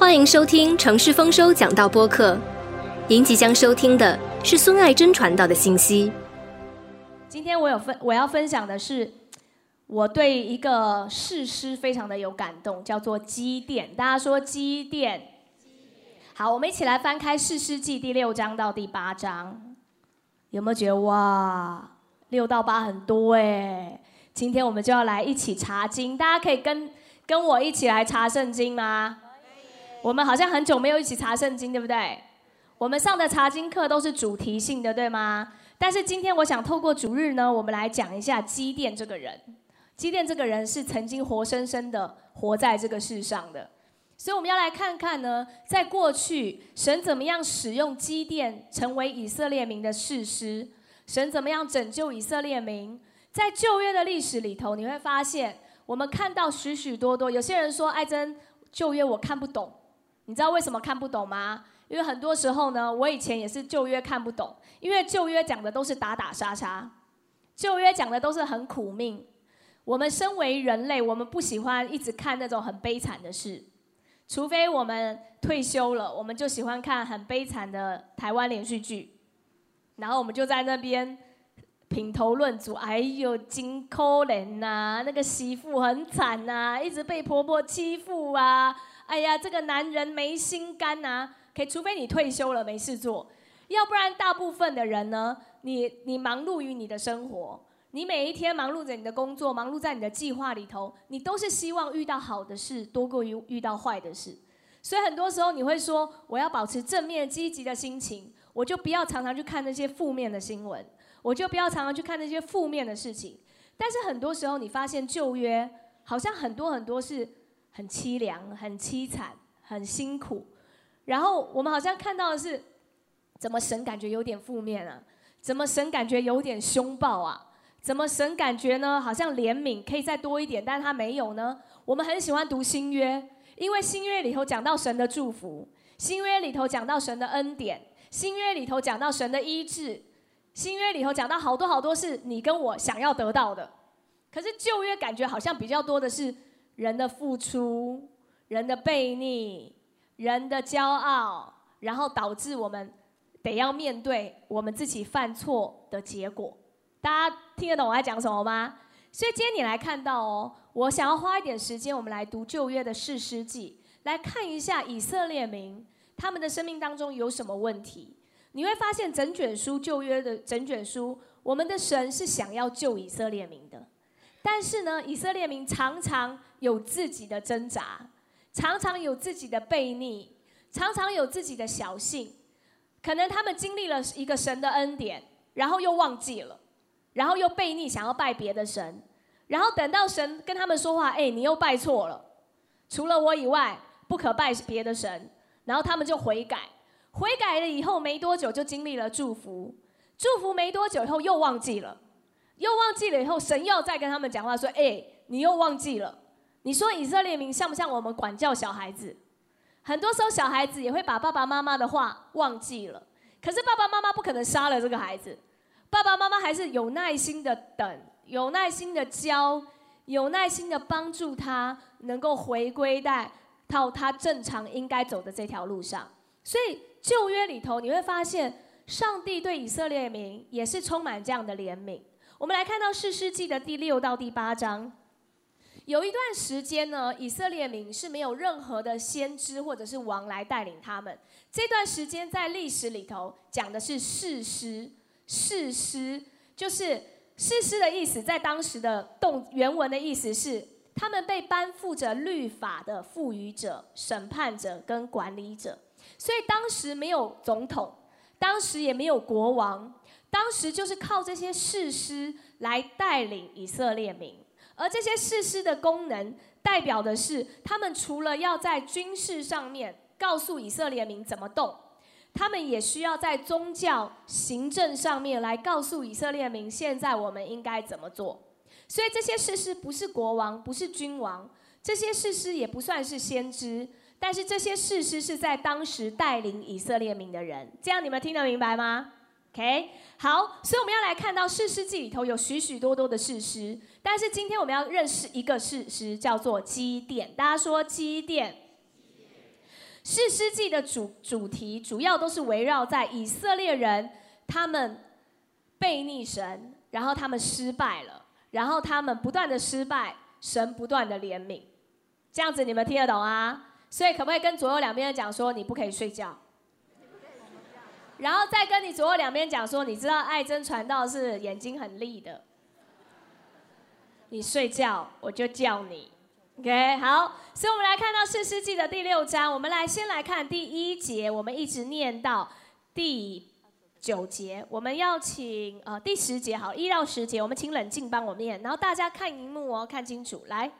欢迎收听城市丰收讲道播客。您即将收听的是孙爱珍传道的信息。今天我有分，我要分享的是我对一个事诗非常的有感动，叫做《积淀》。大家说《积淀》？好，我们一起来翻开《士师记》第六章到第八章，有没有觉得哇，六到八很多哎？今天我们就要来一起查经，大家可以跟跟我一起来查圣经吗？我们好像很久没有一起查圣经，对不对？我们上的查经课都是主题性的，对吗？但是今天我想透过主日呢，我们来讲一下基甸这个人。基甸这个人是曾经活生生的活在这个世上的，所以我们要来看看呢，在过去神怎么样使用基甸成为以色列民的士师，神怎么样拯救以色列民。在旧约的历史里头，你会发现我们看到许许多多。有些人说：“艾珍，旧约我看不懂。”你知道为什么看不懂吗？因为很多时候呢，我以前也是旧约看不懂，因为旧约讲的都是打打杀杀，旧约讲的都是很苦命。我们身为人类，我们不喜欢一直看那种很悲惨的事，除非我们退休了，我们就喜欢看很悲惨的台湾连续剧，然后我们就在那边品头论足。哎呦，金可怜呐，那个媳妇很惨呐，一直被婆婆欺负啊。哎呀，这个男人没心肝呐！可以，除非你退休了没事做，要不然大部分的人呢，你你忙碌于你的生活，你每一天忙碌着你的工作，忙碌在你的计划里头，你都是希望遇到好的事多过于遇到坏的事。所以很多时候你会说，我要保持正面积极的心情，我就不要常常去看那些负面的新闻，我就不要常常去看那些负面的事情。但是很多时候你发现旧约好像很多很多是。很凄凉，很凄惨，很辛苦。然后我们好像看到的是，怎么神感觉有点负面啊？怎么神感觉有点凶暴啊？怎么神感觉呢？好像怜悯可以再多一点，但是他没有呢？我们很喜欢读新约，因为新约里头讲到神的祝福，新约里头讲到神的恩典，新约里头讲到神的医治，新约里头讲到好多好多是你跟我想要得到的。可是旧约感觉好像比较多的是。人的付出，人的悖逆，人的骄傲，然后导致我们得要面对我们自己犯错的结果。大家听得懂我在讲什么吗？所以今天你来看到哦，我想要花一点时间，我们来读旧约的士师记，来看一下以色列民他们的生命当中有什么问题。你会发现整卷书旧约的整卷书，我们的神是想要救以色列民的。但是呢，以色列民常常有自己的挣扎，常常有自己的悖逆，常常有自己的小性。可能他们经历了一个神的恩典，然后又忘记了，然后又悖逆，想要拜别的神。然后等到神跟他们说话，哎，你又拜错了，除了我以外，不可拜别的神。然后他们就悔改，悔改了以后没多久就经历了祝福，祝福没多久以后又忘记了。又忘记了以后，神又再跟他们讲话，说：“哎，你又忘记了。你说以色列民像不像我们管教小孩子？很多时候小孩子也会把爸爸妈妈的话忘记了。可是爸爸妈妈不可能杀了这个孩子，爸爸妈妈还是有耐心的等，有耐心的教，有耐心的帮助他能够回归在到他正常应该走的这条路上。所以旧约里头你会发现，上帝对以色列民也是充满这样的怜悯。”我们来看到《士师记》的第六到第八章，有一段时间呢，以色列民是没有任何的先知或者是王来带领他们。这段时间在历史里头讲的是士师，士师就是士师的意思，在当时的动原文的意思是，他们被颁布着律法的赋予者、审判者跟管理者，所以当时没有总统，当时也没有国王。当时就是靠这些士师来带领以色列民，而这些士师的功能，代表的是他们除了要在军事上面告诉以色列民怎么动，他们也需要在宗教行政上面来告诉以色列民，现在我们应该怎么做。所以这些士师不是国王，不是君王，这些士师也不算是先知，但是这些士师是在当时带领以色列民的人。这样你们听得明白吗？OK，好，所以我们要来看到《士师记》里头有许许多多的事实，但是今天我们要认识一个事实，叫做基甸。大家说基甸，士师记的主主题主要都是围绕在以色列人他们背逆神，然后他们失败了，然后他们不断的失败，神不断的怜悯，这样子你们听得懂啊？所以可不可以跟左右两边的讲说你不可以睡觉？然后再跟你左右两边讲说，你知道爱真传道是眼睛很利的，你睡觉我就叫你，OK？好，所以我们来看到四世纪的第六章，我们来先来看第一节，我们一直念到第九节，我们要请呃第十节好，一到十节，我们请冷静帮我念，然后大家看荧幕哦，看清楚，来。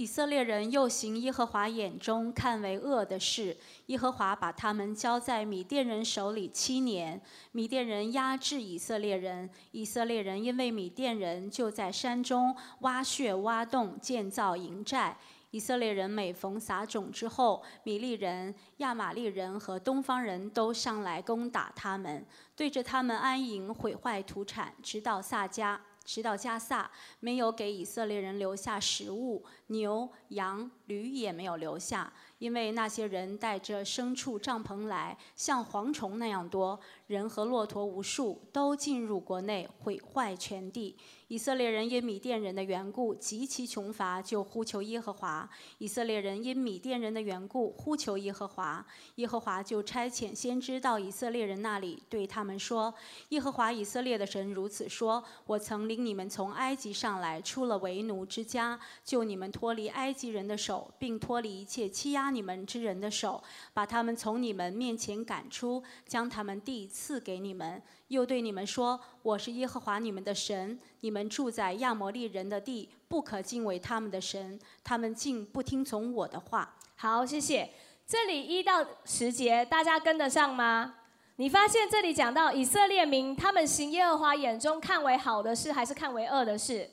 以色列人又行耶和华眼中看为恶的事，耶和华把他们交在米甸人手里七年。米甸人压制以色列人，以色列人因为米甸人就在山中挖穴挖洞建造营寨。以色列人每逢撒种之后，米利人、亚玛利人和东方人都上来攻打他们，对着他们安营，毁坏土产，直到撒迦。直到加萨，没有给以色列人留下食物，牛、羊、驴也没有留下。因为那些人带着牲畜帐篷来，像蝗虫那样多，人和骆驼无数，都进入国内，毁坏全地。以色列人因米甸人的缘故极其穷乏，就呼求耶和华。以色列人因米甸人的缘故呼求耶和华，耶和华就差遣先知到以色列人那里，对他们说：“耶和华以色列的神如此说：我曾领你们从埃及上来，出了为奴之家，救你们脱离埃及人的手，并脱离一切欺压。”你们之人的手，把他们从你们面前赶出，将他们地赐给你们，又对你们说：“我是耶和华你们的神。你们住在亚摩利人的地，不可敬畏他们的神，他们竟不听从我的话。”好，谢谢。这里一到十节，大家跟得上吗？你发现这里讲到以色列民，他们行耶和华眼中看为好的事，还是看为恶的事？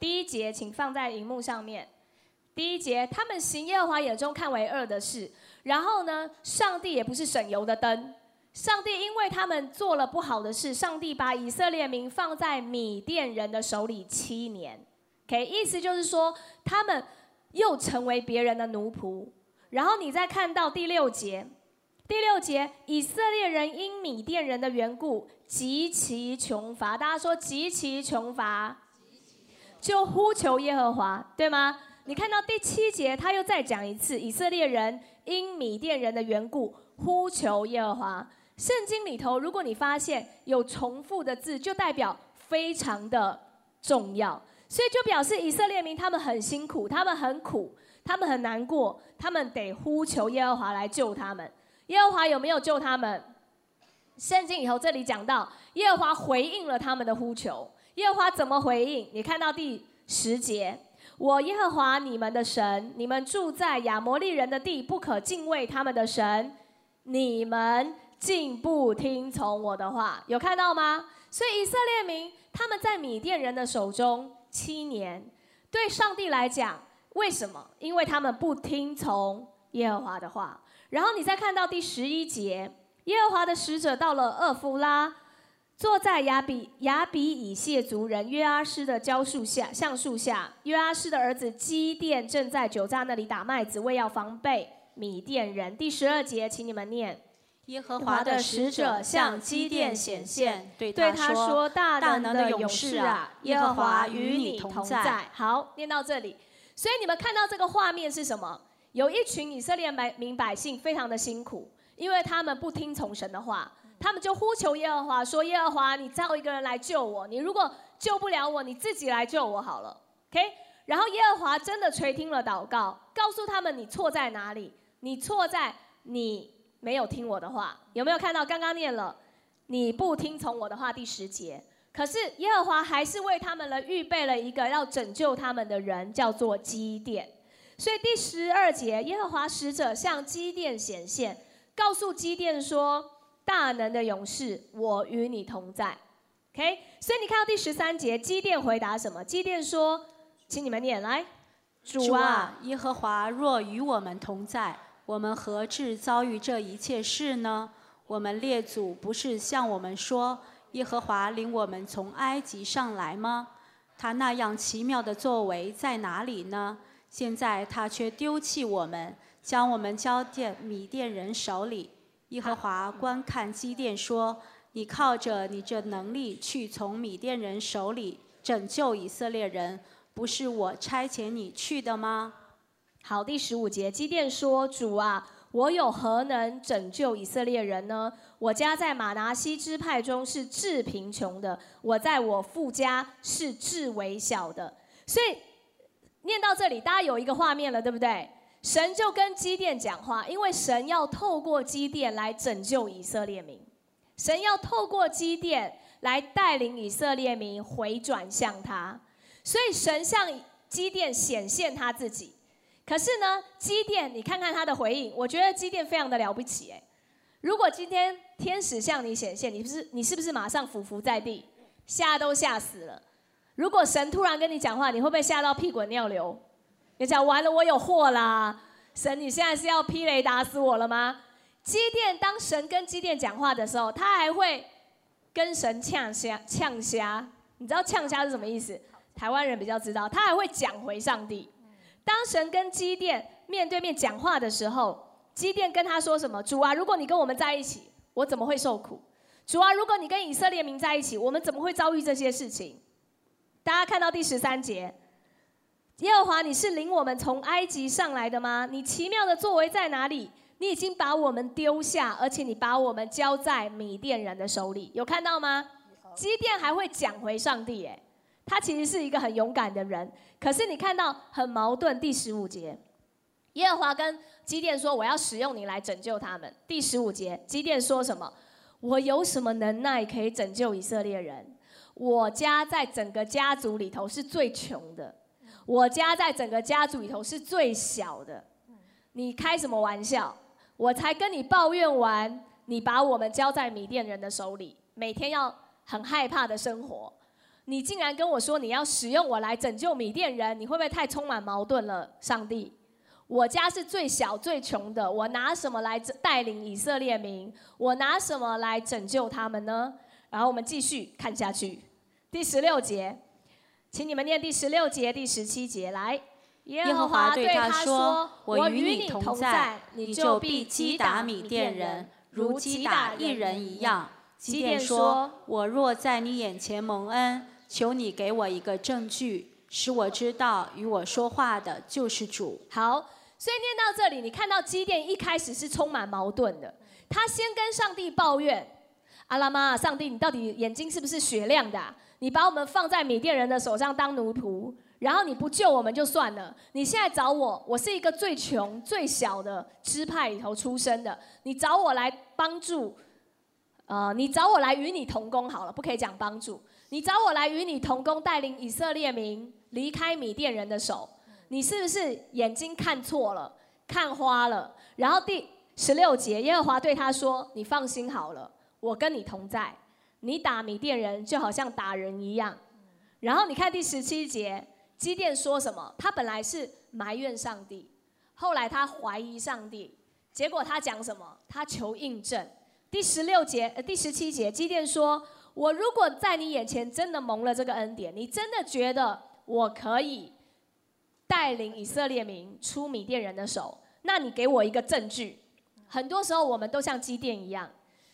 第一节，请放在荧幕上面。第一节，他们行耶和华眼中看为恶的事，然后呢，上帝也不是省油的灯，上帝因为他们做了不好的事，上帝把以色列民放在米甸人的手里七年。OK，意思就是说，他们又成为别人的奴仆。然后你再看到第六节，第六节，以色列人因米甸人的缘故极其穷乏，大家说极其穷乏，就呼求耶和华，对吗？你看到第七节，他又再讲一次，以色列人因米甸人的缘故呼求耶和华。圣经里头，如果你发现有重复的字，就代表非常的重要，所以就表示以色列民他们很辛苦，他们很苦，他们很难过，他们得呼求耶和华来救他们。耶和华有没有救他们？圣经以后这里讲到，耶和华回应了他们的呼求。耶和华怎么回应？你看到第十节。我耶和华你们的神，你们住在亚摩利人的地，不可敬畏他们的神。你们竟不听从我的话，有看到吗？所以以色列民他们在米甸人的手中七年，对上帝来讲，为什么？因为他们不听从耶和华的话。然后你再看到第十一节，耶和华的使者到了厄夫拉。坐在亚比亚比以谢族人约阿施的蕉树下橡树下，约阿施的儿子基甸正在酒榨那里打麦子，为要防备米甸人。第十二节，请你们念：耶和华的使者向基甸显现，对他说：“大能的勇士啊，耶和华与你同在。”好，念到这里。所以你们看到这个画面是什么？有一群以色列百民百姓非常的辛苦，因为他们不听从神的话。他们就呼求耶和华，说：“耶和华，你造一个人来救我。你如果救不了我，你自己来救我好了。”OK。然后耶和华真的垂听了祷告，告诉他们：“你错在哪里？你错在你没有听我的话。有没有看到刚刚念了你不听从我的话第十节？可是耶和华还是为他们了预备了一个要拯救他们的人，叫做基甸。所以第十二节，耶和华使者向基甸显现，告诉基甸说。大能的勇士，我与你同在。OK，所以你看到第十三节，基甸回答什么？基甸说：“请你们念来，主啊，耶和华若与我们同在，我们何至遭遇这一切事呢？我们列祖不是向我们说，耶和华领我们从埃及上来吗？他那样奇妙的作为在哪里呢？现在他却丢弃我们。”将我们交在米甸人手里。耶和华观看基甸说：“你靠着你这能力去从米甸人手里拯救以色列人，不是我差遣你去的吗？”好，第十五节，基甸说：“主啊，我有何能拯救以色列人呢？我家在马拿西支派中是至贫穷的，我在我父家是至微小的。”所以念到这里，大家有一个画面了，对不对？神就跟基甸讲话，因为神要透过基甸来拯救以色列民，神要透过基甸来带领以色列民回转向他，所以神向基甸显现他自己。可是呢，基甸，你看看他的回应，我觉得基甸非常的了不起哎。如果今天天使向你显现，你不是你是不是马上伏伏在地，吓都吓死了？如果神突然跟你讲话，你会不会吓到屁滚尿流？你讲完了，我有祸啦！神，你现在是要劈雷打死我了吗？基甸当神跟基甸讲话的时候，他还会跟神呛虾呛虾。你知道呛虾是什么意思？台湾人比较知道，他还会讲回上帝。当神跟基甸面对面讲话的时候，基甸跟他说什么？主啊，如果你跟我们在一起，我怎么会受苦？主啊，如果你跟以色列民在一起，我们怎么会遭遇这些事情？大家看到第十三节，耶和华，你是领我们从埃及上来的吗？你奇妙的作为在哪里？你已经把我们丢下，而且你把我们交在米甸人的手里，有看到吗？基甸还会讲回上帝，耶。他其实是一个很勇敢的人，可是你看到很矛盾。第十五节，耶和华跟基甸说：“我要使用你来拯救他们。”第十五节，基甸说什么？我有什么能耐可以拯救以色列人？我家在整个家族里头是最穷的，我家在整个家族里头是最小的。你开什么玩笑？我才跟你抱怨完，你把我们交在米甸人的手里，每天要很害怕的生活。你竟然跟我说你要使用我来拯救米甸人，你会不会太充满矛盾了？上帝，我家是最小最穷的，我拿什么来带领以色列民？我拿什么来拯救他们呢？然后我们继续看下去，第十六节，请你们念第十六节、第十七节来。耶和华对他说：“我与你同在，你就必击打米甸人，如击打一人一样。”基甸说：“我若在你眼前蒙恩。”求你给我一个证据，使我知道与我说话的就是主。好，所以念到这里，你看到基甸一开始是充满矛盾的。他先跟上帝抱怨：“阿拉妈，上帝，你到底眼睛是不是雪亮的？你把我们放在缅甸人的手上当奴仆，然后你不救我们就算了。你现在找我，我是一个最穷最小的支派里头出生的，你找我来帮助，呃，你找我来与你同工好了，不可以讲帮助。”你找我来与你同工，带领以色列民离开米甸人的手，你是不是眼睛看错了，看花了？然后第十六节，耶和华对他说：“你放心好了，我跟你同在。你打米甸人就好像打人一样。”然后你看第十七节，基甸说什么？他本来是埋怨上帝，后来他怀疑上帝，结果他讲什么？他求印证。第十六节，呃，第十七节，基甸说。我如果在你眼前真的蒙了这个恩典，你真的觉得我可以带领以色列民出米甸人的手，那你给我一个证据。很多时候我们都像基甸一样，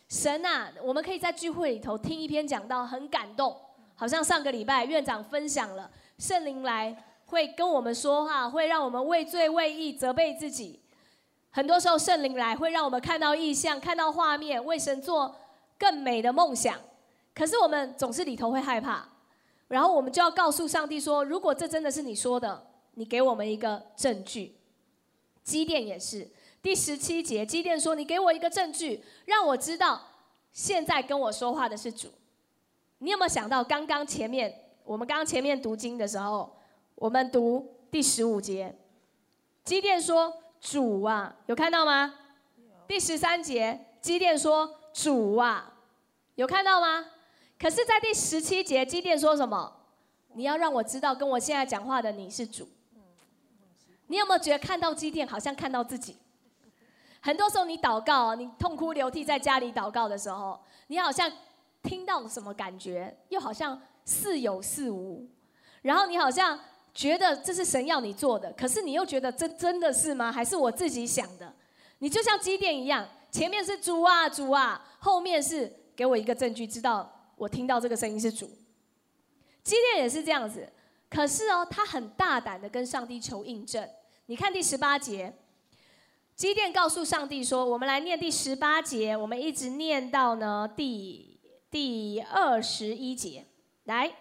神啊，我们可以在聚会里头听一篇讲道，很感动，好像上个礼拜院长分享了圣灵来会跟我们说话，会让我们畏罪畏义责备自己。很多时候圣灵来会让我们看到意象，看到画面，为神做更美的梦想。可是我们总是里头会害怕，然后我们就要告诉上帝说：如果这真的是你说的，你给我们一个证据。基甸也是第十七节，基甸说：你给我一个证据，让我知道现在跟我说话的是主。你有没有想到刚刚前面我们刚刚前面读经的时候，我们读第十五节，基甸说：主啊，有看到吗？第十三节，基甸说：主啊，有看到吗？可是，在第十七节，基甸说什么？你要让我知道，跟我现在讲话的你是主。你有没有觉得看到基甸，好像看到自己？很多时候，你祷告，你痛哭流涕在家里祷告的时候，你好像听到什么感觉，又好像似有似无。然后你好像觉得这是神要你做的，可是你又觉得这真的是吗？还是我自己想的？你就像基甸一样，前面是主啊主啊，后面是给我一个证据，知道我听到这个声音是主。基甸也是这样子，可是哦，他很大胆的跟上帝求印证。你看第十八节，基甸告诉上帝说：“我们来念第十八节，我们一直念到呢第第二十一节，来。”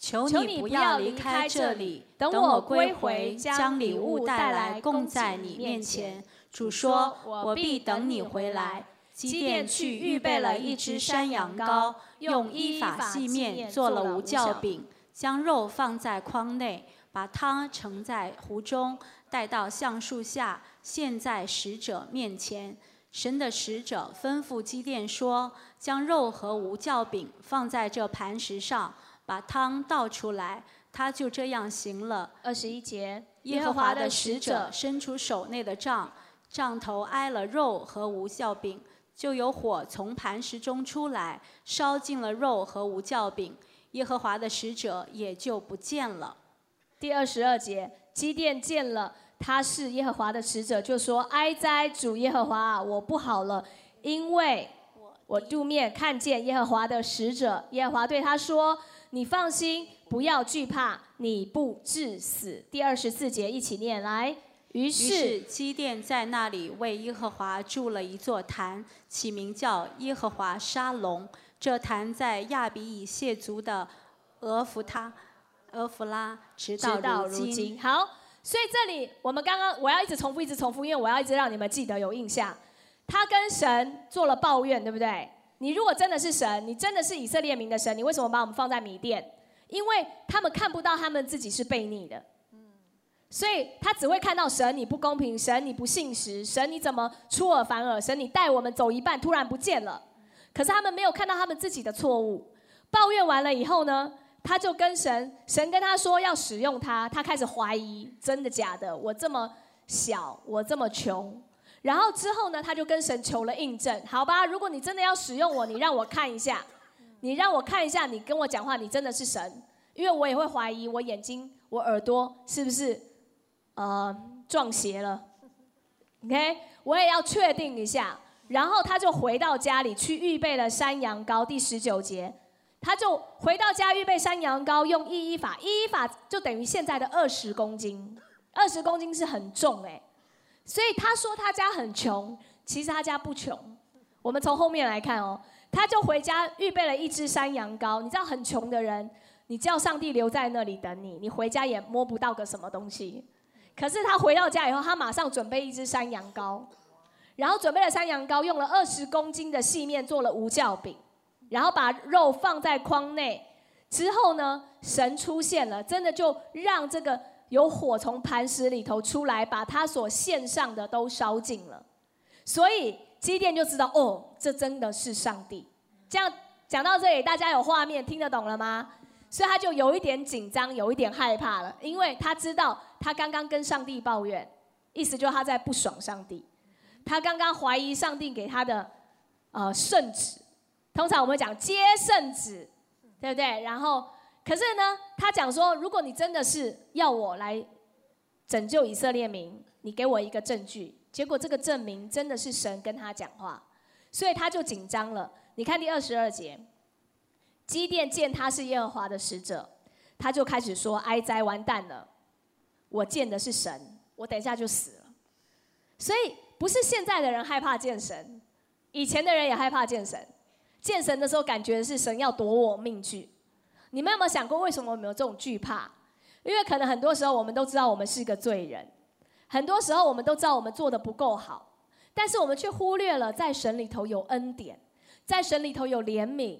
求你不要离开这里，等我归回，将礼物带来供在你面前。主说：“我必等你回来。”基甸去预备了一只山羊羔，用依法细面做了无酵饼，将肉放在筐内，把汤盛在壶中，带到橡树下，献在使者面前。神的使者吩咐基甸说：“将肉和无酵饼放在这磐石上。”把汤倒出来，他就这样行了。二十一节，耶和华的使者伸出手内的杖，杖头挨了肉和无酵饼，就有火从磐石中出来，烧尽了肉和无酵饼。耶和华的使者也就不见了。第二十二节，基甸见了他是耶和华的使者，就说：“哀哉，主耶和华，我不好了，因为我度面看见耶和华的使者。”耶和华对他说。你放心，不要惧怕，你不致死。第二十四节一起念来。于是基甸在那里为耶和华筑了一座坛，起名叫耶和华沙龙。这坛在亚比以谢族的俄弗他、俄弗拉，直到如今。好，所以这里我们刚刚我要一直重复，一直重复，因为我要一直让你们记得有印象。他跟神做了抱怨，对不对？你如果真的是神，你真的是以色列民的神，你为什么把我们放在米店？因为他们看不到他们自己是悖逆的，所以他只会看到神你不公平，神你不信实，神你怎么出尔反尔，神你带我们走一半突然不见了。可是他们没有看到他们自己的错误，抱怨完了以后呢，他就跟神，神跟他说要使用他，他开始怀疑真的假的，我这么小，我这么穷。然后之后呢，他就跟神求了印证，好吧？如果你真的要使用我，你让我看一下，你让我看一下，你跟我讲话，你真的是神，因为我也会怀疑我眼睛、我耳朵是不是呃撞邪了？OK，我也要确定一下。然后他就回到家里去预备了山羊羔，第十九节，他就回到家预备山羊羔，用一一法，一一法就等于现在的二十公斤，二十公斤是很重哎。所以他说他家很穷，其实他家不穷。我们从后面来看哦，他就回家预备了一只山羊羔。你知道很穷的人，你叫上帝留在那里等你，你回家也摸不到个什么东西。可是他回到家以后，他马上准备一只山羊羔，然后准备了山羊羔，用了二十公斤的细面做了无酵饼，然后把肉放在筐内。之后呢，神出现了，真的就让这个。有火从磐石里头出来，把他所献上的都烧尽了，所以基甸就知道，哦，这真的是上帝。这样讲到这里，大家有画面听得懂了吗？所以他就有一点紧张，有一点害怕了，因为他知道他刚刚跟上帝抱怨，意思就是他在不爽上帝，他刚刚怀疑上帝给他的呃圣旨，通常我们讲接圣旨，对不对？然后。可是呢，他讲说，如果你真的是要我来拯救以色列民，你给我一个证据。结果这个证明真的是神跟他讲话，所以他就紧张了。你看第二十二节，基甸见他是耶和华的使者，他就开始说：“哀哉，完蛋了！我见的是神，我等一下就死了。”所以不是现在的人害怕见神，以前的人也害怕见神。见神的时候，感觉是神要夺我命去。你们有没有想过，为什么我们有这种惧怕？因为可能很多时候我们都知道我们是个罪人，很多时候我们都知道我们做的不够好，但是我们却忽略了在神里头有恩典，在神里头有怜悯，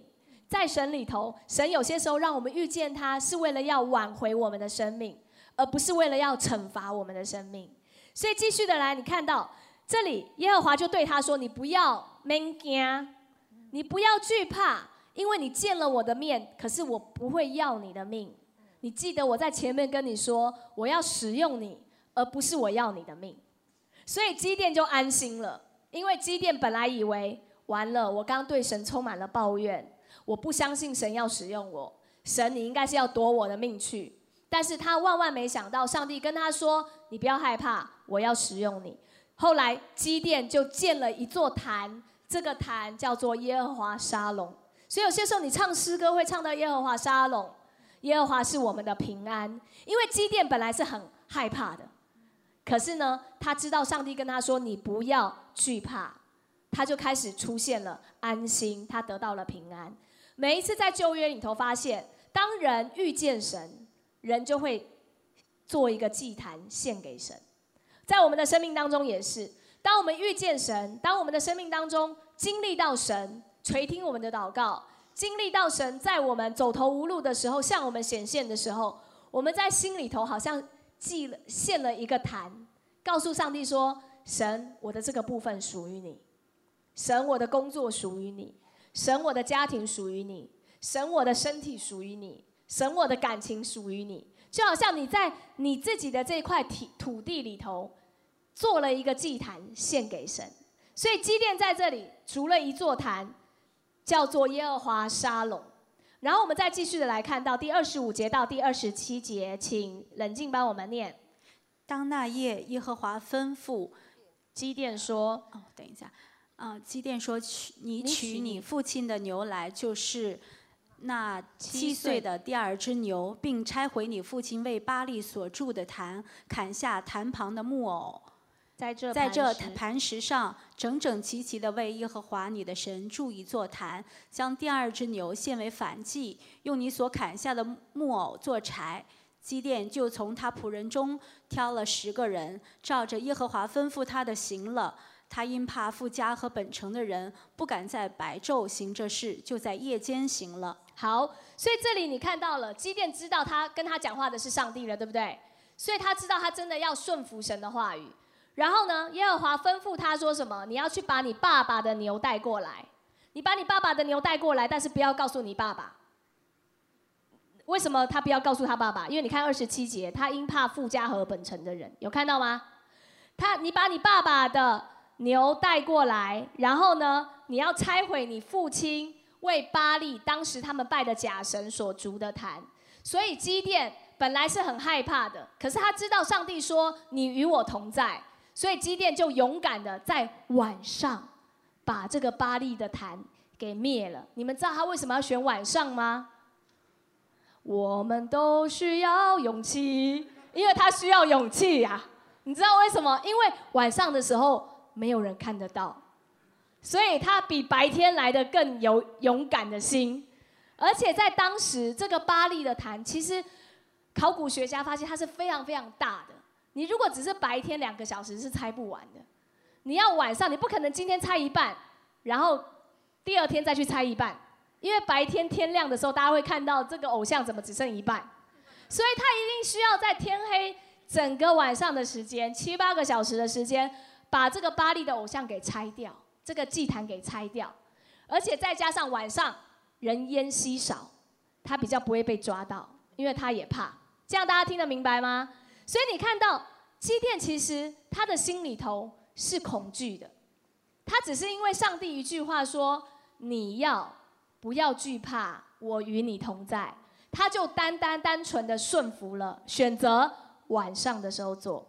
在神里头，神有些时候让我们遇见他，是为了要挽回我们的生命，而不是为了要惩罚我们的生命。所以继续的来，你看到这里，耶和华就对他说：“你不要惊，你不要惧怕。”因为你见了我的面，可是我不会要你的命。你记得我在前面跟你说，我要使用你，而不是我要你的命。所以基甸就安心了，因为基甸本来以为完了，我刚对神充满了抱怨，我不相信神要使用我，神你应该是要夺我的命去。但是他万万没想到，上帝跟他说：“你不要害怕，我要使用你。”后来基甸就建了一座坛，这个坛叫做耶和华沙龙。所以有些时候你唱诗歌会唱到耶和华沙龙，耶和华是我们的平安。因为基甸本来是很害怕的，可是呢，他知道上帝跟他说：“你不要惧怕。”他就开始出现了安心，他得到了平安。每一次在旧约里头发现，当人遇见神。人就会做一个祭坛献给神，在我们的生命当中也是，当我们遇见神，当我们的生命当中经历到神垂听我们的祷告，经历到神在我们走投无路的时候向我们显现的时候，我们在心里头好像祭了献了一个坛，告诉上帝说：神，我的这个部分属于你；神，我的工作属于你；神，我的家庭属于你；神，我的身体属于你。神，我的感情属于你，就好像你在你自己的这块土土地里头做了一个祭坛献给神。所以基甸在这里除了一座坛，叫做耶和华沙龙。然后我们再继续的来看到第二十五节到第二十七节，请冷静帮我们念。当那夜，耶和华吩咐基甸说：“哦，等一下，啊，基甸说取你取你父亲的牛来，就是。”那七岁的第二只牛，并拆毁你父亲为巴利所筑的坛，砍下坛旁的木偶，在这在这磐石上整整齐齐的为耶和华你的神筑一座坛，将第二只牛献为反祭，用你所砍下的木偶做柴。基甸就从他仆人中挑了十个人，照着耶和华吩咐他的行了。他因怕富家和本城的人，不敢在白昼行这事，就在夜间行了。好，所以这里你看到了，基甸知道他跟他讲话的是上帝了，对不对？所以他知道他真的要顺服神的话语。然后呢，耶和华吩咐他说什么？你要去把你爸爸的牛带过来。你把你爸爸的牛带过来，但是不要告诉你爸爸。为什么他不要告诉他爸爸？因为你看二十七节，他因怕富家和本城的人，有看到吗？他，你把你爸爸的。牛带过来，然后呢，你要拆毁你父亲为巴利当时他们拜的假神所筑的坛。所以基甸本来是很害怕的，可是他知道上帝说你与我同在，所以基甸就勇敢的在晚上把这个巴利的坛给灭了。你们知道他为什么要选晚上吗？我们都需要勇气，因为他需要勇气呀。你知道为什么？因为晚上的时候。没有人看得到，所以他比白天来的更有勇敢的心，而且在当时这个巴利的坛，其实考古学家发现它是非常非常大的。你如果只是白天两个小时是拆不完的，你要晚上，你不可能今天拆一半，然后第二天再去拆一半，因为白天天亮的时候，大家会看到这个偶像怎么只剩一半，所以他一定需要在天黑整个晚上的时间，七八个小时的时间。把这个巴利的偶像给拆掉，这个祭坛给拆掉，而且再加上晚上人烟稀少，他比较不会被抓到，因为他也怕。这样大家听得明白吗？所以你看到基甸其实他的心里头是恐惧的，他只是因为上帝一句话说你要不要惧怕，我与你同在，他就单单单纯的顺服了，选择晚上的时候做。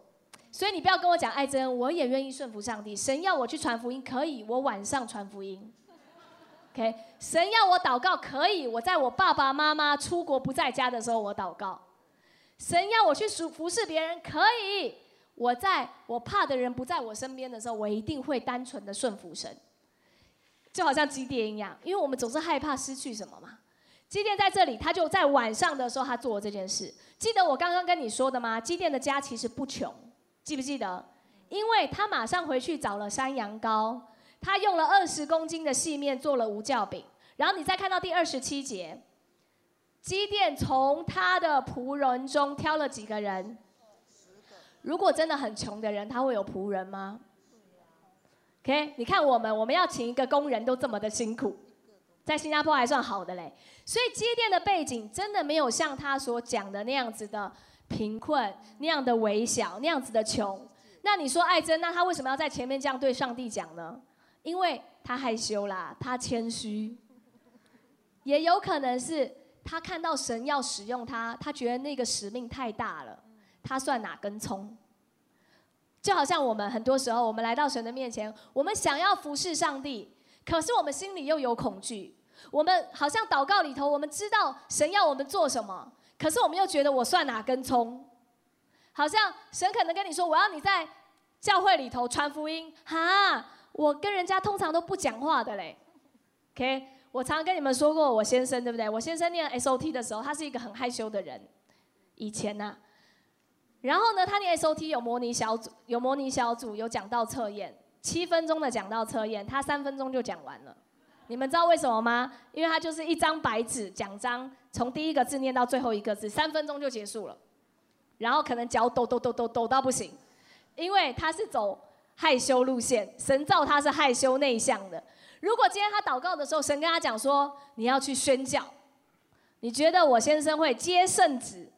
所以你不要跟我讲爱真，我也愿意顺服上帝。神要我去传福音，可以，我晚上传福音。OK，神要我祷告，可以，我在我爸爸妈妈出国不在家的时候我祷告。神要我去服服侍别人，可以，我在我怕的人不在我身边的时候，我一定会单纯的顺服神。就好像基甸一样，因为我们总是害怕失去什么嘛。基甸在这里，他就在晚上的时候他做了这件事。记得我刚刚跟你说的吗？基甸的家其实不穷。记不记得？因为他马上回去找了山羊羔，他用了二十公斤的细面做了无酵饼。然后你再看到第二十七节，基甸从他的仆人中挑了几个人。如果真的很穷的人，他会有仆人吗？OK，你看我们，我们要请一个工人都这么的辛苦，在新加坡还算好的嘞。所以基甸的背景真的没有像他所讲的那样子的。贫困那样的微小，那样子的穷，那你说艾珍，那他为什么要在前面这样对上帝讲呢？因为他害羞啦，他谦虚，也有可能是他看到神要使用他，他觉得那个使命太大了，他算哪根葱？就好像我们很多时候，我们来到神的面前，我们想要服侍上帝，可是我们心里又有恐惧。我们好像祷告里头，我们知道神要我们做什么，可是我们又觉得我算哪根葱？好像神可能跟你说，我要你在教会里头传福音，哈，我跟人家通常都不讲话的嘞。OK，我常跟你们说过，我先生对不对？我先生念 SOT 的时候，他是一个很害羞的人，以前呢。然后呢，他念 SOT 有模拟小组，有模拟小组，有讲到测验，七分钟的讲到测验，他三分钟就讲完了。你们知道为什么吗？因为他就是一张白纸讲章，从第一个字念到最后一个字，三分钟就结束了。然后可能脚抖抖抖抖抖到不行，因为他是走害羞路线，神造他是害羞内向的。如果今天他祷告的时候，神跟他讲说你要去宣教，你觉得我先生会接圣旨？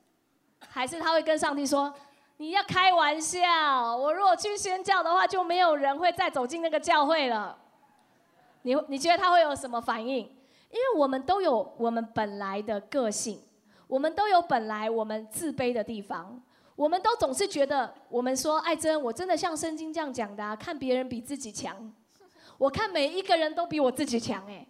还是他会跟上帝说：“你要开玩笑，我如果去宣教的话，就没有人会再走进那个教会了。”你你觉得他会有什么反应？因为我们都有我们本来的个性，我们都有本来我们自卑的地方，我们都总是觉得，我们说爱珍，我真的像圣经这样讲的，啊看别人比自己强，我看每一个人都比我自己强，哎，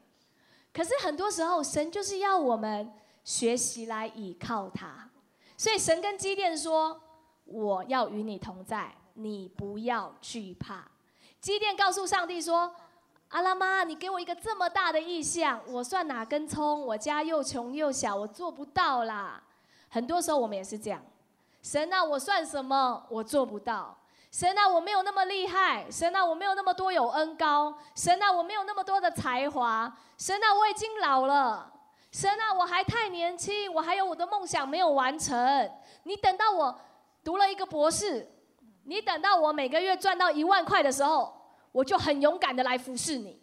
可是很多时候神就是要我们学习来倚靠他。所以神跟基甸说：“我要与你同在，你不要惧怕。”基甸告诉上帝说：“阿拉妈，你给我一个这么大的意象，我算哪根葱？我家又穷又小，我做不到啦。”很多时候我们也是这样。神啊，我算什么？我做不到。神啊，我没有那么厉害。神啊，我没有那么多有恩高。神啊，我没有那么多的才华。神啊，我已经老了。神啊，我还太年轻，我还有我的梦想没有完成。你等到我读了一个博士，你等到我每个月赚到一万块的时候，我就很勇敢的来服侍你，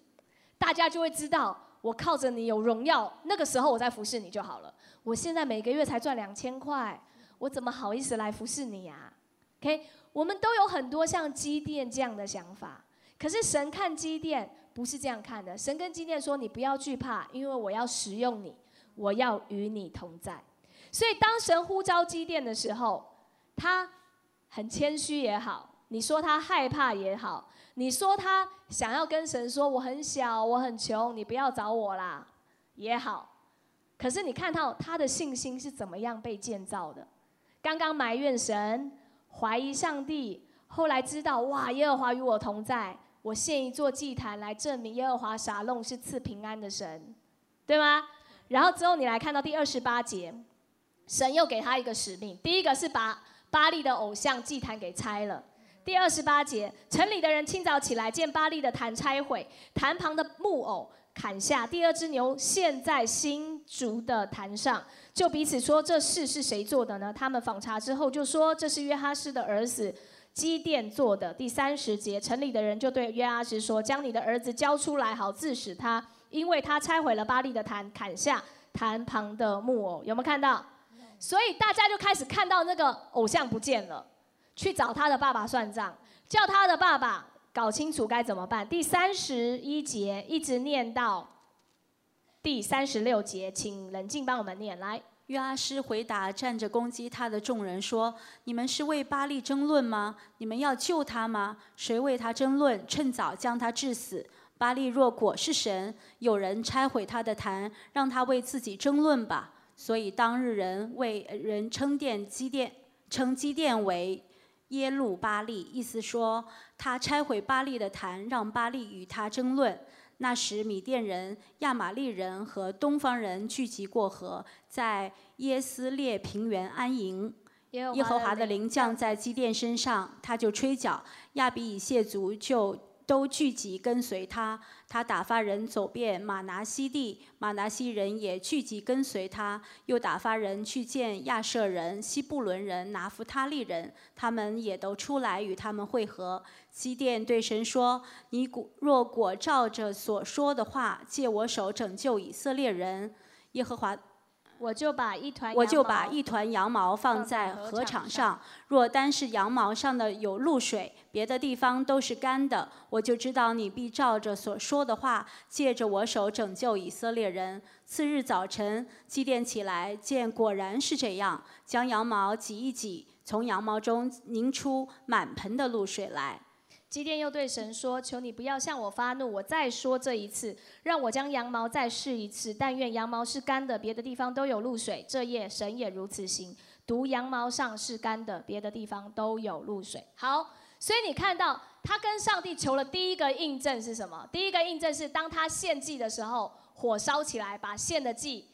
大家就会知道我靠着你有荣耀。那个时候我再服侍你就好了。我现在每个月才赚两千块，我怎么好意思来服侍你呀？OK，我们都有很多像基甸这样的想法，可是神看基甸不是这样看的。神跟基甸说：“你不要惧怕，因为我要使用你。”我要与你同在，所以当神呼召基甸的时候，他很谦虚也好，你说他害怕也好，你说他想要跟神说我很小，我很穷，你不要找我啦也好，可是你看到他的信心是怎么样被建造的？刚刚埋怨神，怀疑上帝，后来知道哇，耶和华与我同在，我献一座祭坛来证明耶和华撒弄是赐平安的神，对吗？然后之后你来看到第二十八节，神又给他一个使命。第一个是把巴利的偶像祭坛给拆了。第二十八节，城里的人清早起来，见巴利的坛拆毁，坛旁的木偶砍下，第二只牛陷在新竹的坛上，就彼此说：这事是谁做的呢？他们访查之后就说：这是约哈斯的儿子基甸做的。第三十节，城里的人就对约哈斯说：将你的儿子交出来，好致死他。因为他拆毁了巴利的坛，砍下坛旁的木偶，有没有看到？所以大家就开始看到那个偶像不见了，去找他的爸爸算账，叫他的爸爸搞清楚该怎么办。第三十一节一直念到第三十六节，请冷静帮我们念来。约阿施回答站着攻击他的众人说：“你们是为巴利争论吗？你们要救他吗？谁为他争论？趁早将他致死。”巴利若果是神，有人拆毁他的坛，让他为自己争论吧。所以当日人为人称殿基殿，称基殿为耶路巴利，意思说他拆毁巴利的坛，让巴利与他争论。那时米甸人、亚玛利人和东方人聚集过河，在耶斯列平原安营。耶和华的灵降在基甸身上，他就吹角，亚比以谢族就。都聚集跟随他，他打发人走遍马拿西地，马拿西人也聚集跟随他，又打发人去见亚舍人、西布伦人、拿弗他利人，他们也都出来与他们会合。基甸对神说：“你若果照着所说的话，借我手拯救以色列人，耶和华，我就把一团我就把一团羊毛放放在禾场上，若单是羊毛上的有露水，别的地方都是干的，我就知道你必照着所说的话，借着我手拯救以色列人。次日早晨，祭奠起来，见果然是这样，将羊毛挤一挤，从羊毛中拧出满盆的露水来。基甸又对神说：“求你不要向我发怒，我再说这一次，让我将羊毛再试一次。但愿羊毛是干的，别的地方都有露水。这夜神也如此行，独羊毛上是干的，别的地方都有露水。”好，所以你看到他跟上帝求了第一个印证是什么？第一个印证是当他献祭的时候，火烧起来，把献的祭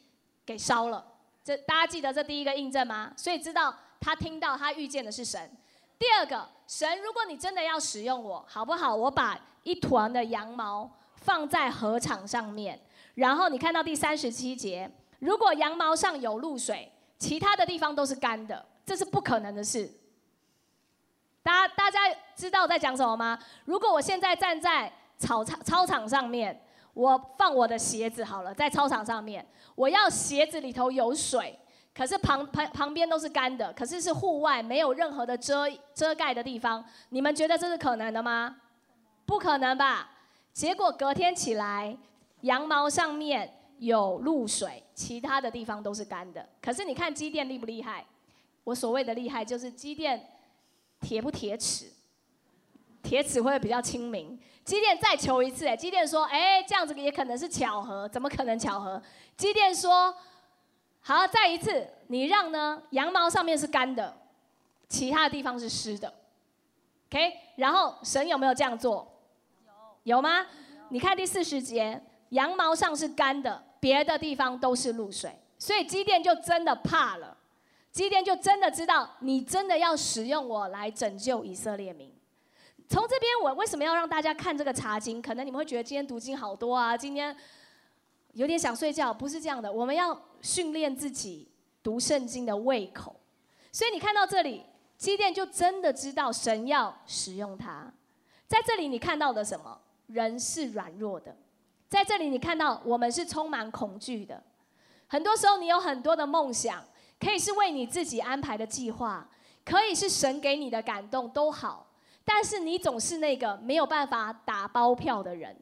给烧了。这大家记得这第一个印证吗？所以知道他听到他遇见的是神。第二个，神，如果你真的要使用我，好不好？我把一团的羊毛放在禾场上面，然后你看到第三十七节，如果羊毛上有露水，其他的地方都是干的，这是不可能的事。大家大家知道我在讲什么吗？如果我现在站在草场操场上面，我放我的鞋子好了，在操场上面，我要鞋子里头有水。可是旁旁旁边都是干的，可是是户外，没有任何的遮遮盖的地方。你们觉得这是可能的吗？不可能吧？结果隔天起来，羊毛上面有露水，其他的地方都是干的。可是你看机电厉不厉害？我所谓的厉害，就是机电铁不铁齿，铁齿会比较亲民。机电再求一次，哎，机电说，哎，这样子也可能是巧合，怎么可能巧合？机电说。好，再一次，你让呢？羊毛上面是干的，其他地方是湿的，OK？然后神有没有这样做？有，有吗？你看第四十节，羊毛上是干的，别的地方都是露水，所以基甸就真的怕了，基甸就真的知道你真的要使用我来拯救以色列民。从这边，我为什么要让大家看这个查经？可能你们会觉得今天读经好多啊，今天。有点想睡觉，不是这样的。我们要训练自己读圣经的胃口。所以你看到这里，基甸就真的知道神要使用他。在这里你看到的什么？人是软弱的。在这里你看到我们是充满恐惧的。很多时候你有很多的梦想，可以是为你自己安排的计划，可以是神给你的感动都好，但是你总是那个没有办法打包票的人。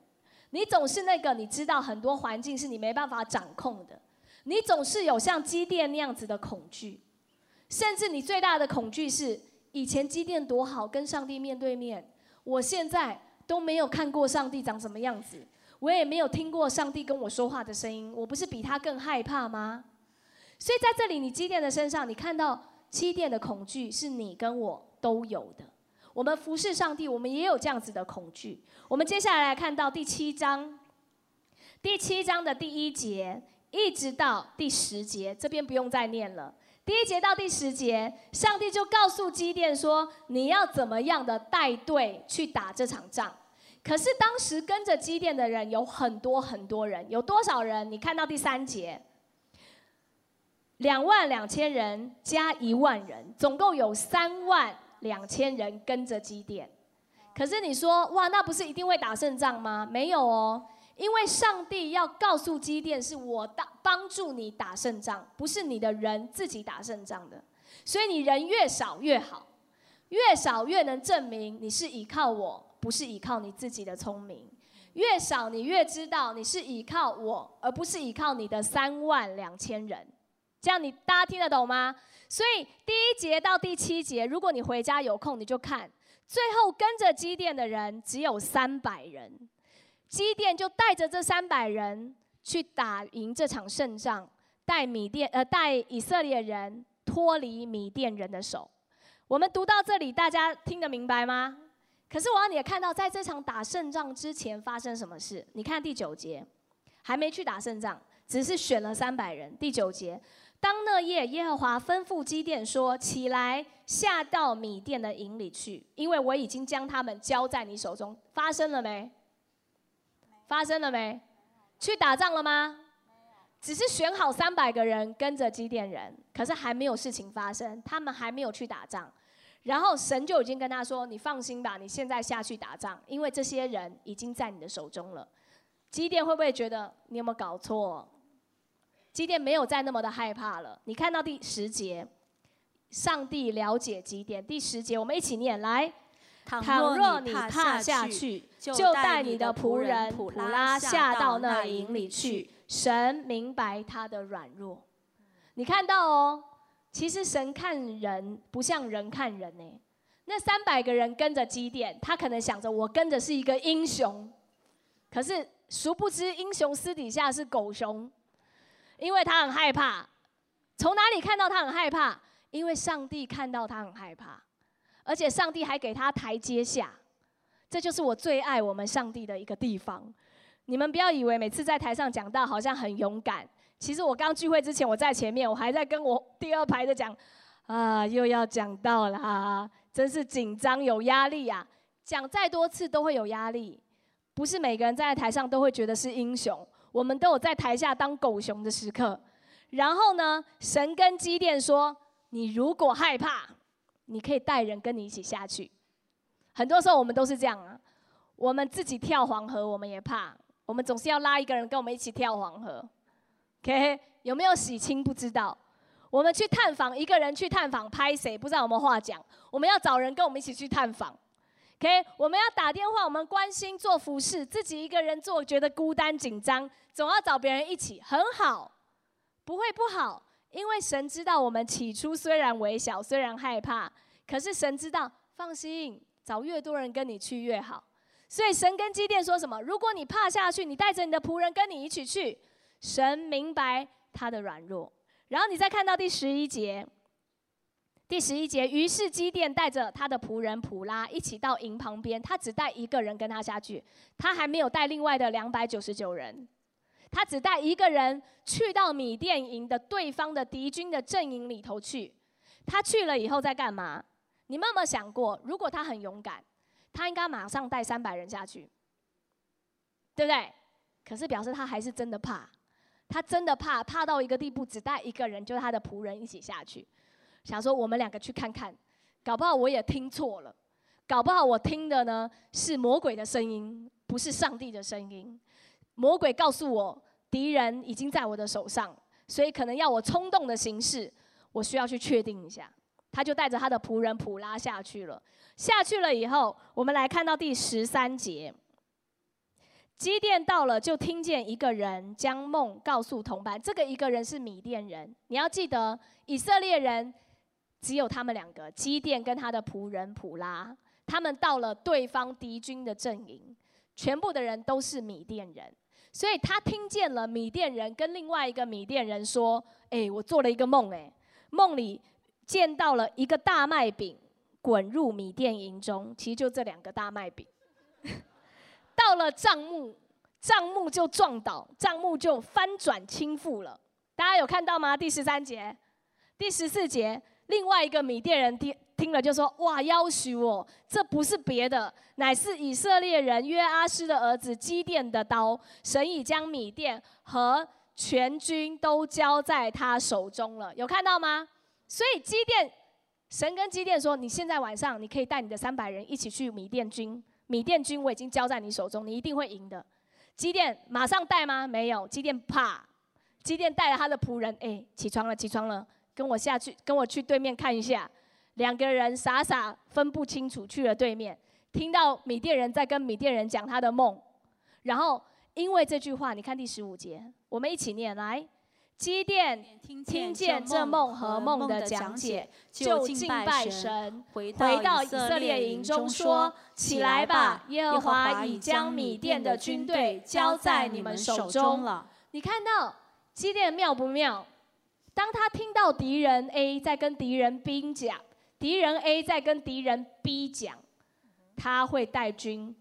你总是那个，你知道很多环境是你没办法掌控的。你总是有像机电那样子的恐惧，甚至你最大的恐惧是以前机电多好，跟上帝面对面，我现在都没有看过上帝长什么样子，我也没有听过上帝跟我说话的声音，我不是比他更害怕吗？所以在这里，你机电的身上，你看到机电的恐惧是你跟我都有的。我们服侍上帝，我们也有这样子的恐惧。我们接下来来看到第七章，第七章的第一节一直到第十节，这边不用再念了。第一节到第十节，上帝就告诉基甸说：“你要怎么样的带队去打这场仗？”可是当时跟着基甸的人有很多很多人，有多少人？你看到第三节，两万两千人加一万人，总共有三万。两千人跟着基甸，可是你说哇，那不是一定会打胜仗吗？没有哦，因为上帝要告诉基甸，是我打帮助你打胜仗，不是你的人自己打胜仗的。所以你人越少越好，越少越能证明你是依靠我，不是依靠你自己的聪明。越少你越知道你是依靠我，而不是依靠你的三万两千人。这样你大家听得懂吗？所以第一节到第七节，如果你回家有空，你就看。最后跟着基甸的人只有三百人，基甸就带着这三百人去打赢这场胜仗，带米甸呃带以色列人脱离米甸人的手。我们读到这里，大家听得明白吗？可是我要你也看到，在这场打胜仗之前发生什么事？你看第九节，还没去打胜仗，只是选了三百人。第九节。当那夜，耶和华吩咐基甸说：“起来，下到米甸的营里去，因为我已经将他们交在你手中。”发生了没？发生了没？去打仗了吗？只是选好三百个人跟着基甸人，可是还没有事情发生，他们还没有去打仗。然后神就已经跟他说：“你放心吧，你现在下去打仗，因为这些人已经在你的手中了。”基甸会不会觉得你有没有搞错？基甸没有再那么的害怕了。你看到第十节，上帝了解基甸。第十节，我们一起念来：倘若你怕下去，就带你的仆人普拉下到那营里去。神明白他的软弱。你看到哦，其实神看人不像人看人呢。那三百个人跟着基甸，他可能想着我跟着是一个英雄，可是殊不知英雄私底下是狗熊，因为他很害怕。从哪里看到他很害怕？因为上帝看到他很害怕，而且上帝还给他台阶下。这就是我最爱我们上帝的一个地方。你们不要以为每次在台上讲到好像很勇敢，其实我刚聚会之前我在前面，我还在跟我第二排的讲，啊，又要讲到了、啊。真是紧张有压力啊！讲再多次都会有压力，不是每个人站在台上都会觉得是英雄。我们都有在台下当狗熊的时刻。然后呢，神跟基甸说：“你如果害怕，你可以带人跟你一起下去。”很多时候我们都是这样啊，我们自己跳黄河我们也怕，我们总是要拉一个人跟我们一起跳黄河。OK，有没有洗清不知道？我们去探访一个人，去探访拍谁？不知道有没有话讲？我们要找人跟我们一起去探访，OK？我们要打电话，我们关心做服饰，自己一个人做觉得孤单紧张，总要找别人一起，很好，不会不好，因为神知道我们起初虽然微小，虽然害怕，可是神知道，放心，找越多人跟你去越好。所以神跟基甸说什么？如果你怕下去，你带着你的仆人跟你一起去，神明白他的软弱。然后你再看到第十一节，第十一节，于是基甸带着他的仆人普拉一起到营旁边，他只带一个人跟他下去，他还没有带另外的两百九十九人，他只带一个人去到米甸营的对方的敌军的阵营里头去。他去了以后在干嘛？你们有没有想过，如果他很勇敢，他应该马上带三百人下去，对不对？可是表示他还是真的怕。他真的怕，怕到一个地步，只带一个人，就是他的仆人一起下去，想说我们两个去看看，搞不好我也听错了，搞不好我听的呢是魔鬼的声音，不是上帝的声音。魔鬼告诉我，敌人已经在我的手上，所以可能要我冲动的形式，我需要去确定一下。他就带着他的仆人普拉下去了。下去了以后，我们来看到第十三节。基甸到了，就听见一个人将梦告诉同伴。这个一个人是米甸人。你要记得，以色列人只有他们两个，基甸跟他的仆人普拉。他们到了对方敌军的阵营，全部的人都是米甸人。所以他听见了米甸人跟另外一个米甸人说：“哎，我做了一个梦，哎，梦里见到了一个大麦饼滚入米甸营中。其实就这两个大麦饼。”到了帐幕，帐幕就撞倒，帐幕就翻转倾覆了。大家有看到吗？第十三节、第十四节，另外一个米甸人听听了就说：“哇，要许我，这不是别的，乃是以色列人约阿施的儿子基甸的刀。神已将米甸和全军都交在他手中了。有看到吗？所以基甸，神跟基甸说：你现在晚上你可以带你的三百人一起去米甸军。”米甸军我已经交在你手中，你一定会赢的。基甸马上带吗？没有，基甸怕。基甸带了他的仆人，哎，起床了，起床了，跟我下去，跟我去对面看一下。两个人傻傻分不清楚，去了对面，听到米甸人在跟米甸人讲他的梦，然后因为这句话，你看第十五节，我们一起念来。基甸听见这梦和梦的讲解，就敬拜神，回到以色列营中说：“起来吧，耶和华已将米甸的军队交在你们手中了。”你看到基甸妙不妙？当他听到敌人 A 在跟敌人 B 讲，敌人 A 在跟敌人 B 讲，他会带军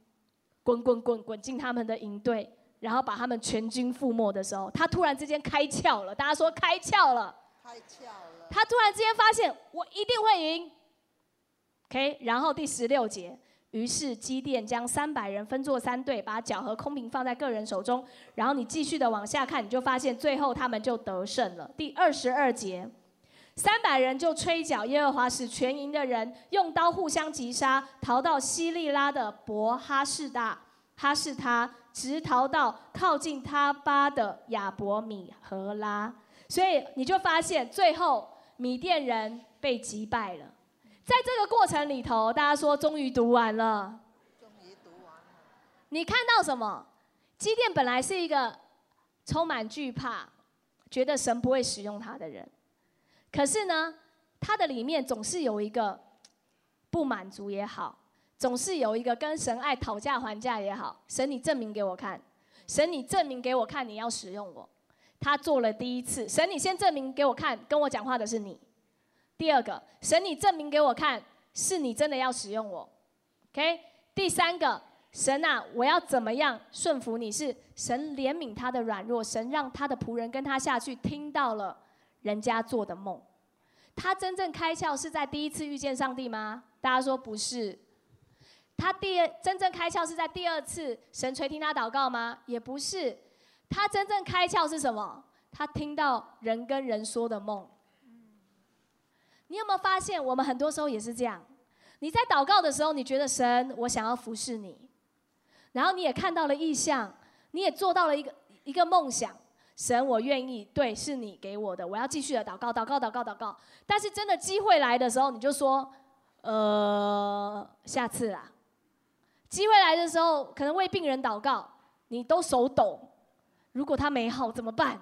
滚滚滚滚进他们的营队。然后把他们全军覆没的时候，他突然之间开窍了。大家说开窍了，开窍了。他突然之间发现，我一定会赢。OK，然后第十六节，于是基甸将三百人分作三队，把脚和空瓶放在个人手中。然后你继续的往下看，你就发现最后他们就得胜了。第二十二节，三百人就吹角，耶和华使全营的人用刀互相击杀，逃到西利拉的伯哈士大，哈士他。直逃到靠近他巴的亚伯米和拉，所以你就发现最后米甸人被击败了。在这个过程里头，大家说终于读完了。终于读完了。你看到什么？基甸本来是一个充满惧怕，觉得神不会使用他的人，可是呢，他的里面总是有一个不满足也好。总是有一个跟神爱讨价还价也好，神你证明给我看，神你证明给我看你要使用我。他做了第一次，神你先证明给我看，跟我讲话的是你。第二个，神你证明给我看，是你真的要使用我。OK，第三个，神啊，我要怎么样顺服你？是神怜悯他的软弱，神让他的仆人跟他下去，听到了人家做的梦。他真正开窍是在第一次遇见上帝吗？大家说不是。他第二真正开窍是在第二次神垂听他祷告吗？也不是，他真正开窍是什么？他听到人跟人说的梦。你有没有发现，我们很多时候也是这样？你在祷告的时候，你觉得神，我想要服侍你，然后你也看到了意象，你也做到了一个一个梦想，神，我愿意，对，是你给我的，我要继续的祷告，祷告，祷告，祷告。但是真的机会来的时候，你就说，呃，下次啦。机会来的时候，可能为病人祷告，你都手抖。如果他没好怎么办？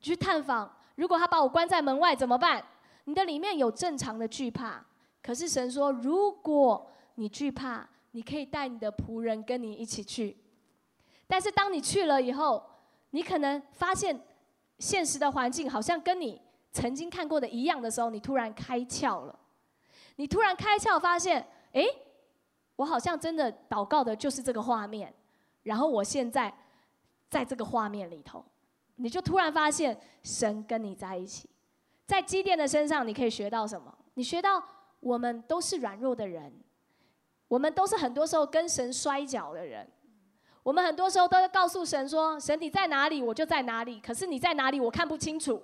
去探访，如果他把我关在门外怎么办？你的里面有正常的惧怕，可是神说，如果你惧怕，你可以带你的仆人跟你一起去。但是当你去了以后，你可能发现现实的环境好像跟你曾经看过的一样的时候，你突然开窍了。你突然开窍，发现，哎。我好像真的祷告的就是这个画面，然后我现在在这个画面里头，你就突然发现神跟你在一起，在基甸的身上你可以学到什么？你学到我们都是软弱的人，我们都是很多时候跟神摔跤的人，我们很多时候都在告诉神说：“神你在哪里，我就在哪里。”可是你在哪里，我看不清楚。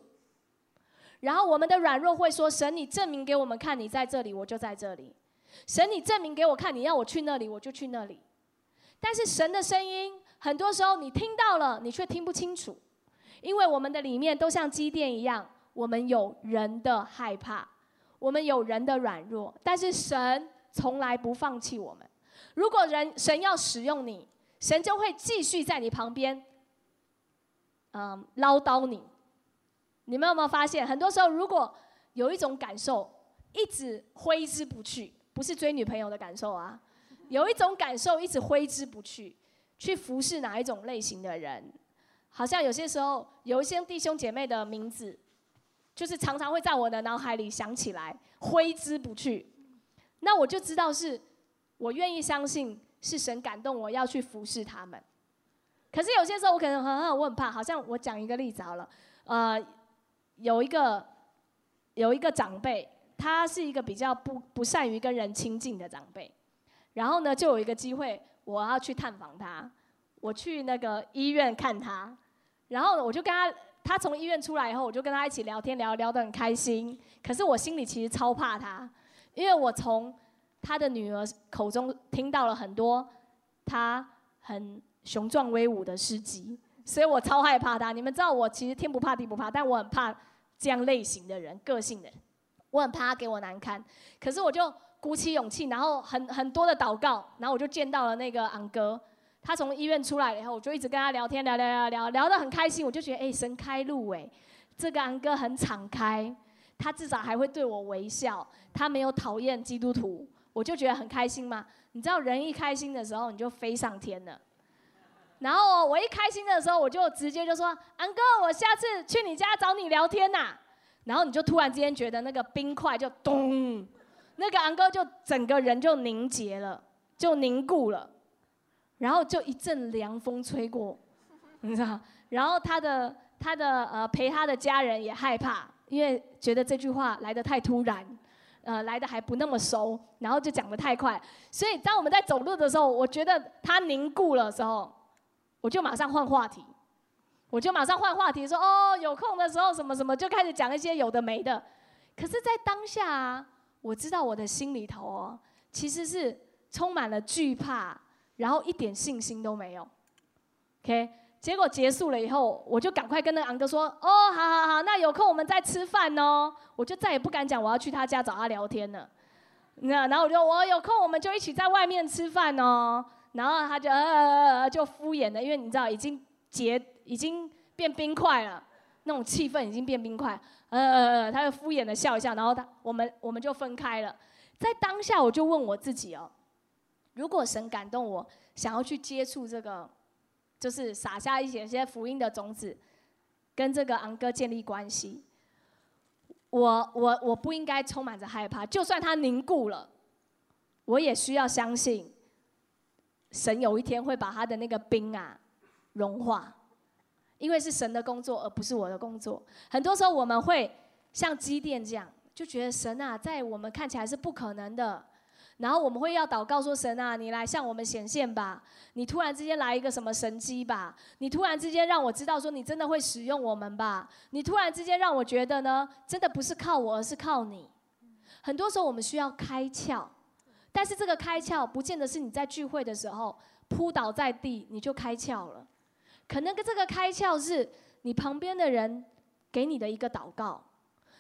然后我们的软弱会说：“神你证明给我们看，你在这里，我就在这里。”神，你证明给我看，你要我去那里，我就去那里。但是神的声音，很多时候你听到了，你却听不清楚，因为我们的里面都像积电一样，我们有人的害怕，我们有人的软弱。但是神从来不放弃我们。如果人神要使用你，神就会继续在你旁边，嗯，唠叨你。你们有没有发现，很多时候如果有一种感受一直挥之不去？不是追女朋友的感受啊，有一种感受一直挥之不去，去服侍哪一种类型的人，好像有些时候有一些弟兄姐妹的名字，就是常常会在我的脑海里想起来，挥之不去。那我就知道是，我愿意相信是神感动我要去服侍他们。可是有些时候我可能很很我很怕，好像我讲一个例子好了，呃，有一个有一个长辈。他是一个比较不不善于跟人亲近的长辈，然后呢，就有一个机会，我要去探访他，我去那个医院看他，然后我就跟他，他从医院出来以后，我就跟他一起聊天，聊聊得很开心。可是我心里其实超怕他，因为我从他的女儿口中听到了很多他很雄壮威武的事迹，所以我超害怕他。你们知道我其实天不怕地不怕，但我很怕这样类型的人，个性的人。我很怕他给我难堪，可是我就鼓起勇气，然后很很多的祷告，然后我就见到了那个昂哥。他从医院出来以后，我就一直跟他聊天，聊聊聊聊，聊得很开心。我就觉得，哎，神开路哎，这个昂哥很敞开，他至少还会对我微笑，他没有讨厌基督徒，我就觉得很开心嘛。你知道，人一开心的时候，你就飞上天了。然后我一开心的时候，我就直接就说，昂哥，我下次去你家找你聊天呐。然后你就突然之间觉得那个冰块就咚，那个昂哥就整个人就凝结了，就凝固了，然后就一阵凉风吹过，你知道？然后他的他的呃陪他的家人也害怕，因为觉得这句话来的太突然，呃来的还不那么熟，然后就讲的太快，所以当我们在走路的时候，我觉得他凝固了时候，我就马上换话题。我就马上换话题说哦，有空的时候什么什么就开始讲一些有的没的。可是，在当下啊，我知道我的心里头哦，其实是充满了惧怕，然后一点信心都没有。OK，结果结束了以后，我就赶快跟那个昂哥说：“哦，好好好，那有空我们再吃饭哦。”我就再也不敢讲我要去他家找他聊天了。那然后我就我有空我们就一起在外面吃饭哦。然后他就呃呃呃就敷衍的，因为你知道已经结已经变冰块了，那种气氛已经变冰块。呃，他就敷衍的笑一下，然后他我们我们就分开了。在当下我就问我自己哦，如果神感动我，想要去接触这个。就是撒下一些些福音的种子，跟这个昂哥建立关系。我我我不应该充满着害怕，就算它凝固了，我也需要相信，神有一天会把他的那个冰啊融化，因为是神的工作，而不是我的工作。很多时候我们会像积电这样，就觉得神啊，在我们看起来是不可能的。然后我们会要祷告说：“神啊，你来向我们显现吧！你突然之间来一个什么神机吧！你突然之间让我知道说你真的会使用我们吧！你突然之间让我觉得呢，真的不是靠我，而是靠你。很多时候我们需要开窍，但是这个开窍不见得是你在聚会的时候扑倒在地你就开窍了，可能跟这个开窍是你旁边的人给你的一个祷告，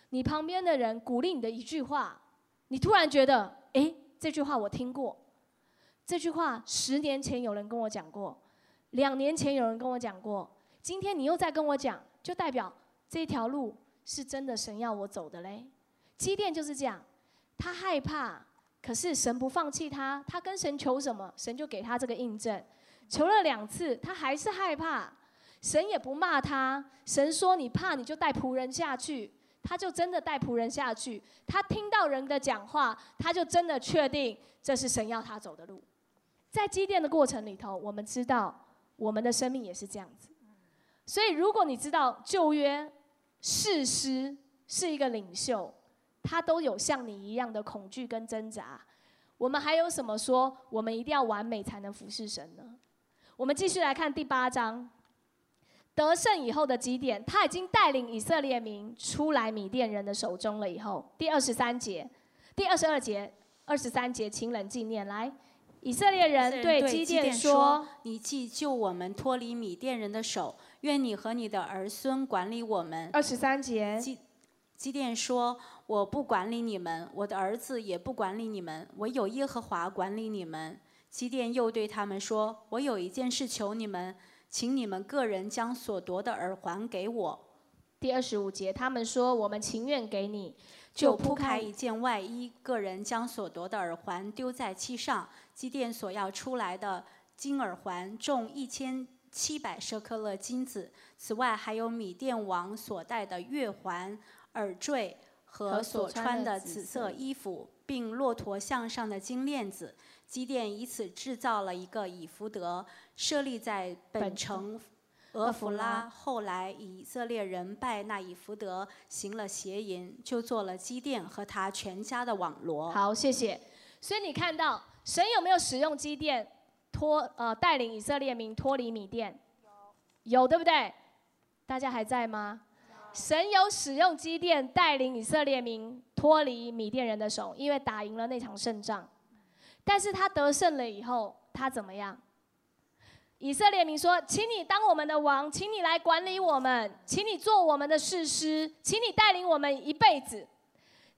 你旁边的人鼓励你的一句话，你突然觉得，哎。”这句话我听过，这句话十年前有人跟我讲过，两年前有人跟我讲过，今天你又在跟我讲，就代表这条路是真的神要我走的嘞。基甸就是这样，他害怕，可是神不放弃他，他跟神求什么，神就给他这个印证。求了两次，他还是害怕，神也不骂他，神说你怕你就带仆人下去。他就真的带仆人下去，他听到人的讲话，他就真的确定这是神要他走的路。在积淀的过程里头，我们知道我们的生命也是这样子。所以，如果你知道旧约士师是一个领袖，他都有像你一样的恐惧跟挣扎，我们还有什么说我们一定要完美才能服侍神呢？我们继续来看第八章。得胜以后的几点，他已经带领以色列民出来米甸人的手中了。以后第二十三节、第二十二节、二十三节，请冷静念来。以色列人对基甸说：“你既救我们脱离米甸人的手，愿你和你的儿孙管理我们。”二十三节，基基甸说：“我不管理你们，我的儿子也不管理你们，唯有耶和华管理你们。”基甸又对他们说：“我有一件事求你们。”请你们个人将所夺的耳环给我。第二十五节，他们说：“我们情愿给你。”就铺开一件外衣，个人将所夺的耳环丢在漆上。基甸所要出来的金耳环重一千七百舍克勒金子，此外还有米甸王所戴的月环、耳坠和所穿的紫色衣服，并骆驼项上的金链子。基甸以此制造了一个以福德，设立在本城俄弗拉。后来以色列人拜那以福德，行了邪淫，就做了基甸和他全家的网罗。好，谢谢。所以你看到神有没有使用基甸脱呃带领以色列民脱离米甸？有，有对不对？大家还在吗？神有使用基甸带领以色列民脱离米甸人的手，因为打赢了那场胜仗。但是他得胜了以后，他怎么样？以色列民说：“请你当我们的王，请你来管理我们，请你做我们的士师，请你带领我们一辈子。”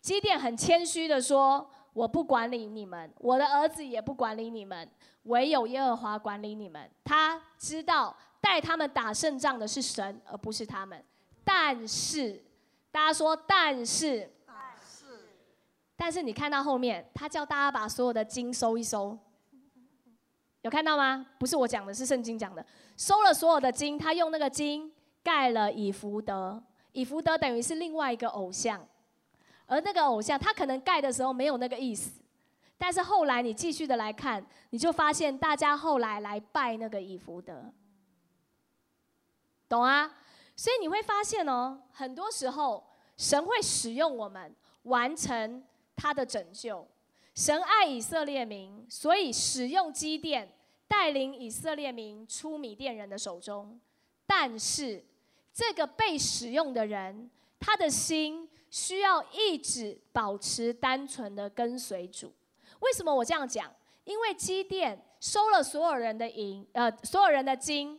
基甸很谦虚的说：“我不管理你们，我的儿子也不管理你们，唯有耶和华管理你们。他知道带他们打胜仗的是神，而不是他们。但是，大家说，但是。”但是你看到后面，他叫大家把所有的金收一收，有看到吗？不是我讲的，是圣经讲的。收了所有的金，他用那个金盖了以福德，以福德等于是另外一个偶像，而那个偶像他可能盖的时候没有那个意思，但是后来你继续的来看，你就发现大家后来来拜那个以福德，懂啊？所以你会发现哦，很多时候神会使用我们完成。他的拯救，神爱以色列民，所以使用基甸带领以色列民出米甸人的手中。但是，这个被使用的人，他的心需要一直保持单纯的跟随主。为什么我这样讲？因为基甸收了所有人的银，呃，所有人的金，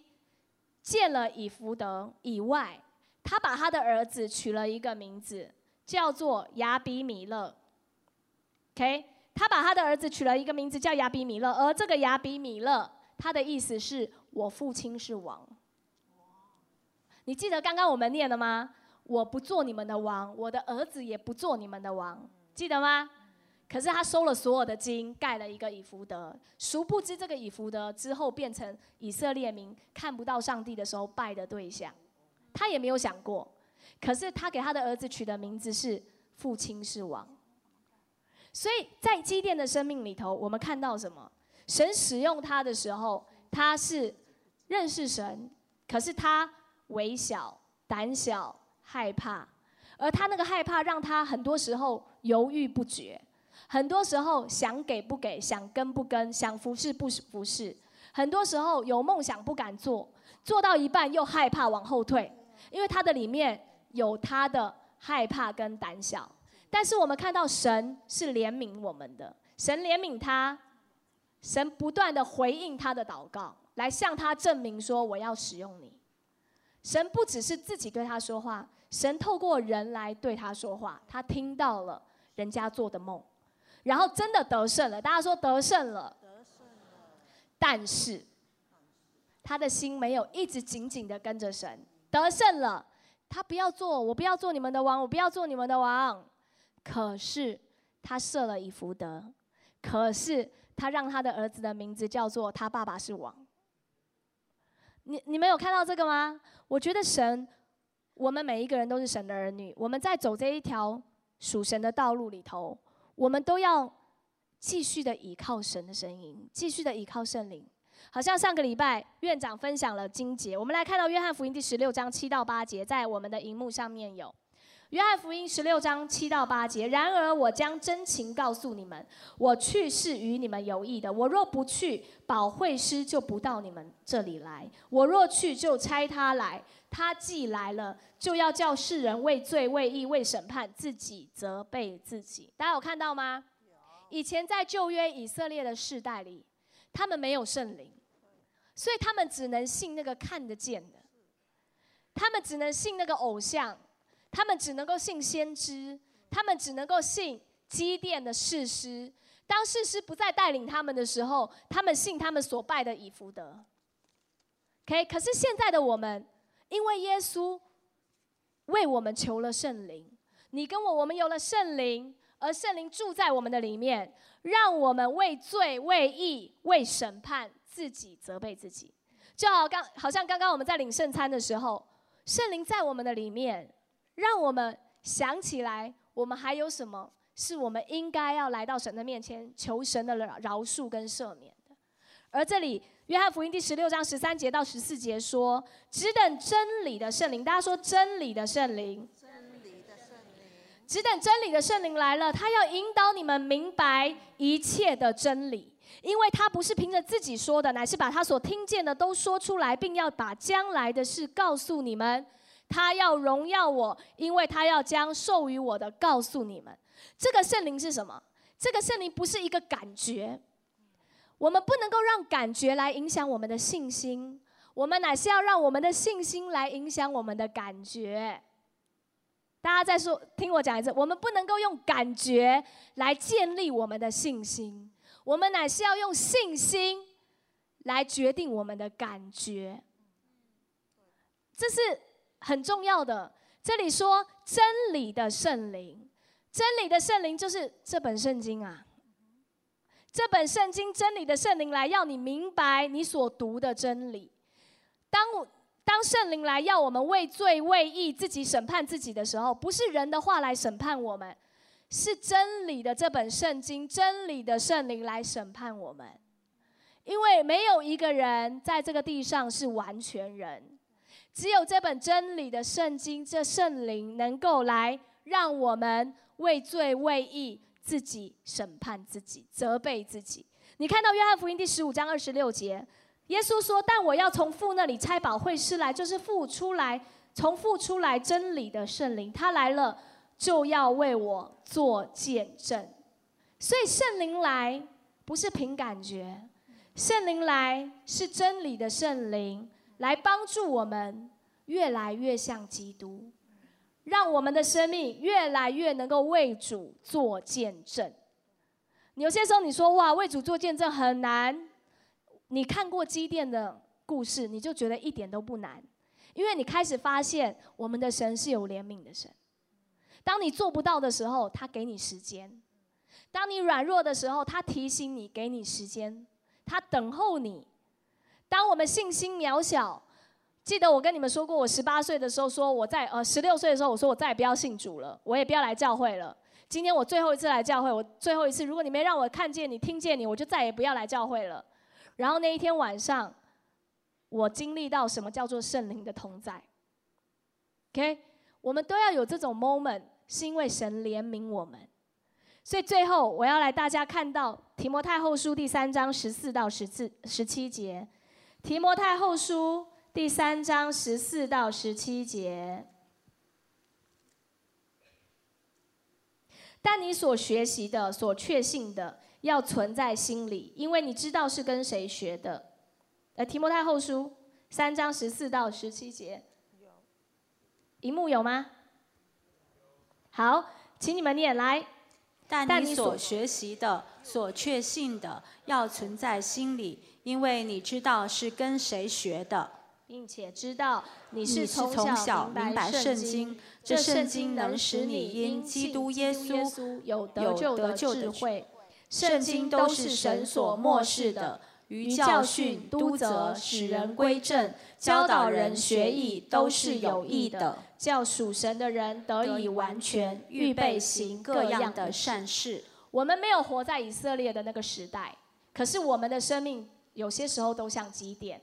见了以福德以外，他把他的儿子取了一个名字，叫做亚比米勒。OK，他把他的儿子取了一个名字叫亚比米勒，而这个亚比米勒，他的意思是我父亲是王。你记得刚刚我们念了吗？我不做你们的王，我的儿子也不做你们的王，记得吗？可是他收了所有的金，盖了一个以福德。殊不知这个以福德之后变成以色列民看不到上帝的时候拜的对象，他也没有想过。可是他给他的儿子取的名字是父亲是王。所以在基甸的生命里头，我们看到什么？神使用他的时候，他是认识神，可是他微小、胆小、害怕，而他那个害怕让他很多时候犹豫不决。很多时候想给不给，想跟不跟，想服侍不服侍。很多时候有梦想不敢做，做到一半又害怕往后退，因为他的里面有他的害怕跟胆小。但是我们看到神是怜悯我们的，神怜悯他，神不断的回应他的祷告，来向他证明说我要使用你。神不只是自己对他说话，神透过人来对他说话，他听到了人家做的梦。然后真的得胜了，大家说得胜了。得胜了。但是他的心没有一直紧紧的跟着神。得胜了，他不要做，我不要做你们的王，我不要做你们的王。可是他设了以福德，可是他让他的儿子的名字叫做他爸爸是王。你你们有看到这个吗？我觉得神，我们每一个人都是神的儿女，我们在走这一条属神的道路里头。我们都要继续的倚靠神的声音，继续的倚靠圣灵。好像上个礼拜院长分享了经节，我们来看到约翰福音第十六章七到八节，在我们的荧幕上面有。约翰福音十六章七到八节。然而我将真情告诉你们，我去是与你们有益的。我若不去，保惠师就不到你们这里来；我若去，就差他来。他既来了，就要叫世人为罪、为义、为审判，自己责备自己。大家有看到吗？以前在旧约以色列的世代里，他们没有圣灵，所以他们只能信那个看得见的，他们只能信那个偶像，他们只能够信先知，他们只能够信基甸的事师。当事师不再带领他们的时候，他们信他们所拜的以福德。OK，可是现在的我们。因为耶稣为我们求了圣灵，你跟我，我们有了圣灵，而圣灵住在我们的里面，让我们为罪、为义、为审判自己责备自己。就好刚，好像刚刚我们在领圣餐的时候，圣灵在我们的里面，让我们想起来，我们还有什么是我们应该要来到神的面前求神的饶恕跟赦免的。而这里。约翰福音第十六章十三节到十四节说：“只等真理的圣灵。”大家说：“真理的圣灵。”真理的圣灵。只等真理的圣灵来了，他要引导你们明白一切的真理，因为他不是凭着自己说的，乃是把他所听见的都说出来，并要把将来的事告诉你们。他要荣耀我，因为他要将授予我的告诉你们。这个圣灵是什么？这个圣灵不是一个感觉。我们不能够让感觉来影响我们的信心，我们乃是要让我们的信心来影响我们的感觉。大家再说，听我讲一次，我们不能够用感觉来建立我们的信心，我们乃是要用信心来决定我们的感觉。这是很重要的。这里说真理的圣灵，真理的圣灵就是这本圣经啊。这本圣经真理的圣灵来，要你明白你所读的真理。当当圣灵来要我们为罪为义自己审判自己的时候，不是人的话来审判我们，是真理的这本圣经真理的圣灵来审判我们。因为没有一个人在这个地上是完全人，只有这本真理的圣经这圣灵能够来让我们为罪为义。自己审判自己，责备自己。你看到约翰福音第十五章二十六节，耶稣说：“但我要从父那里差宝会师来，就是父出来，从父出来真理的圣灵，他来了就要为我做见证。所以圣灵来不是凭感觉，圣灵来是真理的圣灵来帮助我们越来越像基督，让我们的生命越来越能够为主做见证。有些时候你说哇，为主做见证很难，你看过基甸的故事，你就觉得一点都不难，因为你开始发现我们的神是有怜悯的神。当你做不到的时候，他给你时间；当你软弱的时候，他提醒你，给你时间，他等候你。当我们信心渺小，记得我跟你们说过，我十八岁的时候说我在呃十六岁的时候我说我再也不要信主了，我也不要来教会了。今天我最后一次来教会，我最后一次，如果你没让我看见你、听见你，我就再也不要来教会了。然后那一天晚上，我经历到什么叫做圣灵的同在。OK，我们都要有这种 moment。是因为神怜悯我们，所以最后我要来大家看到提摩太后书第三章十四到十四十七节。提摩太后书第三章十四到十七节。但你所学习的、所确信的，要存在心里，因为你知道是跟谁学的。呃，提摩太后书三章十四到十七节。有。荧幕有吗？好，请你们念来。但你所学习的、所确信的，要存在心里，因为你知道是跟谁学的，并且知道你是从小明白圣经。这圣经能使你因基督耶稣有得救的智慧。圣经都是神所漠视的。于教训、督责、使人归正、教导人学艺，都是有益的，叫属神的人得以完全，预备行各样的善事。我们没有活在以色列的那个时代，可是我们的生命有些时候都像基点。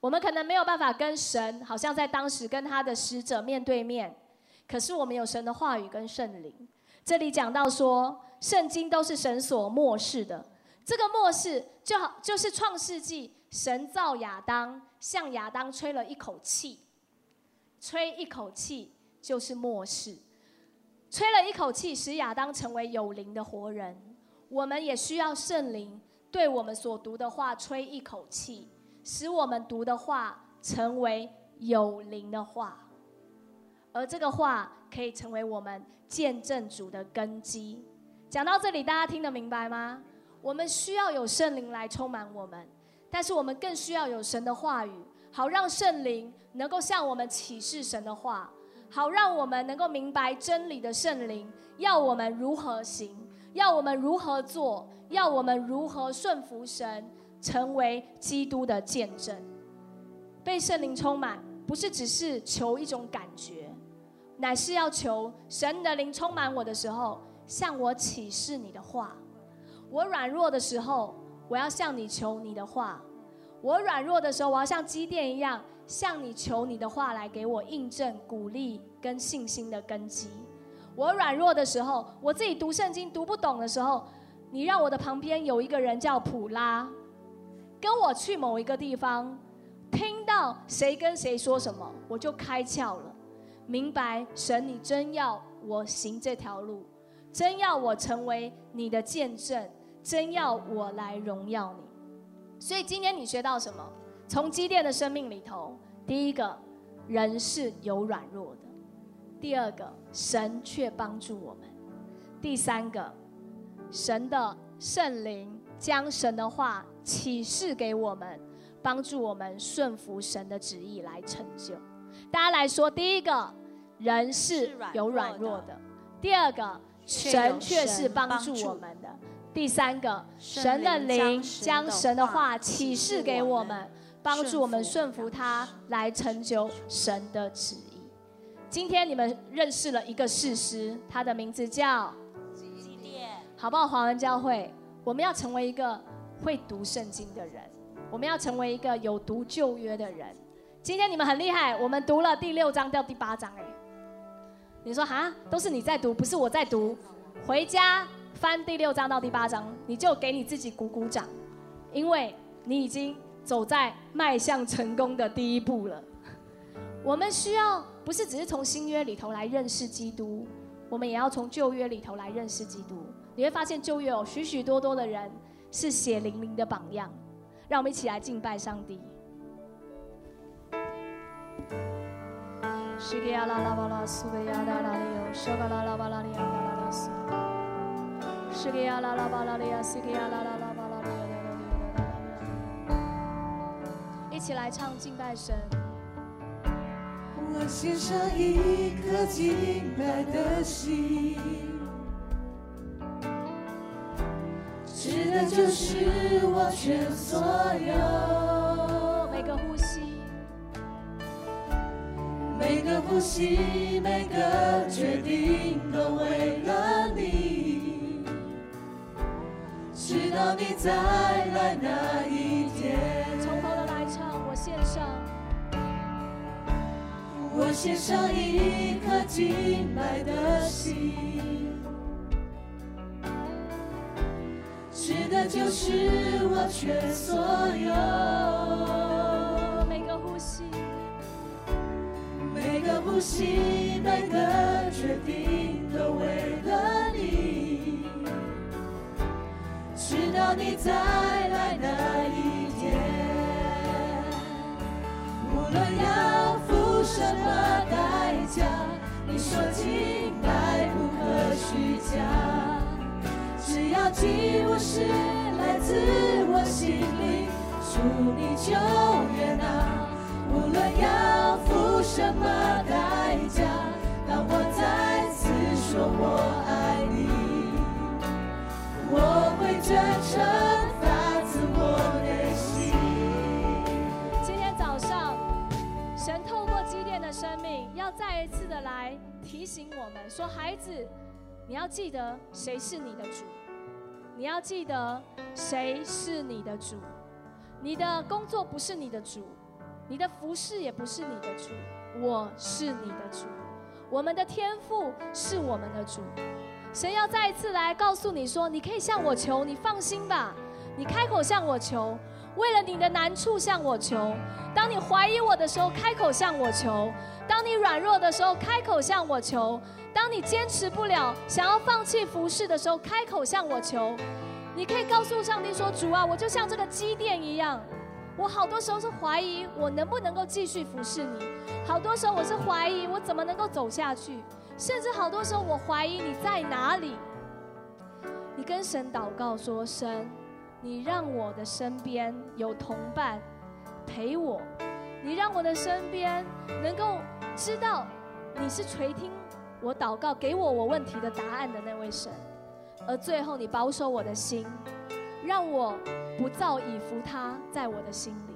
我们可能没有办法跟神，好像在当时跟他的使者面对面，可是我们有神的话语跟圣灵。这里讲到说，圣经都是神所漠视的。这个末世就好，就是创世纪，神造亚当，向亚当吹了一口气，吹一口气就是末世，吹了一口气，使亚当成为有灵的活人。我们也需要圣灵对我们所读的话吹一口气，使我们读的话成为有灵的话，而这个话可以成为我们见证主的根基。讲到这里，大家听得明白吗？我们需要有圣灵来充满我们，但是我们更需要有神的话语，好让圣灵能够向我们启示神的话，好让我们能够明白真理的圣灵要我们如何行，要我们如何做，要我们如何顺服神，成为基督的见证。被圣灵充满，不是只是求一种感觉，乃是要求神的灵充满我的时候，向我启示你的话。我软弱的时候，我要向你求你的话；我软弱的时候，我要像积电一样向你求你的话，来给我印证、鼓励跟信心的根基。我软弱的时候，我自己读圣经读不懂的时候，你让我的旁边有一个人叫普拉，跟我去某一个地方，听到谁跟谁说什么，我就开窍了，明白神，你真要我行这条路，真要我成为你的见证。真要我来荣耀你，所以今天你学到什么？从基甸的生命里头，第一个人是有软弱的；第二个，神却帮助我们；第三个，神的圣灵将神的话启示给我们，帮助我们顺服神的旨意来成就。大家来说，第一个人是有软弱的；第二个，神却是帮助我们的。第三个，神的灵将神的话启示给我们，帮助我们顺服他，来成就神的旨意。今天你们认识了一个事实，它的名字叫好不好？华文教会，我们要成为一个会读圣经的人，我们要成为一个有读旧约的人。今天你们很厉害，我们读了第六章到第八章，哎，你说哈，都是你在读，不是我在读，回家。翻第六章到第八章，你就给你自己鼓鼓掌，因为你已经走在迈向成功的第一步了。我们需要不是只是从新约里头来认识基督，我们也要从旧约里头来认识基督。你会发现旧约有许许多多的人是血淋淋的榜样。让我们一起来敬拜上帝。西吉亚拉拉巴拉苏贝亚达拉里欧，沙嘎拉拉巴拉里亚达拉拉苏，西吉亚拉拉巴拉里亚，西吉亚拉拉拉巴拉里亚达拉里亚达拉里亚。一起来唱敬拜神。我献上一颗敬拜的心，指的就是我全所有。每个呼吸，每个呼吸，每个决定，都为了你，直到你再来那一天。从头的来唱，我献上。我献上一颗敬拜的心，指的就是我全所有。每个呼吸，每个呼吸，每个决定，都为了你，直到你再来那一天。无论要付什么代价，你说清白不可虚假，只要祭物是来自我心里，主你就悦纳。无论要付什么代价，当我再次说我爱你，我会真诚发自我内心。今天早上，神透过基甸的生命，要再一次的来提醒我们说：孩子，你要记得谁是你的主，你要记得谁是你的主。你的工作不是你的主，你的服饰也不是你的主，我是你的主。我们的天赋是我们的主。神要再一次来告诉你说：你可以向我求，你放心吧，你开口向我求。为了你的难处向我求，当你怀疑我的时候，开口向我求；当你软弱的时候，开口向我求；当你坚持不了，想要放弃服侍的时候，开口向我求。你可以告诉上帝说：“主啊，我就像这个基甸一样，我好多时候是怀疑我能不能够继续服侍你，好多时候我是怀疑我怎么能够走下去，甚至好多时候我怀疑你在哪里。”你跟神祷告说：“神。”你让我的身边有同伴陪我，你让我的身边能够知道你是垂听我祷告、给我我问题的答案的那位神。而最后，你保守我的心，让我不造以服他在我的心里，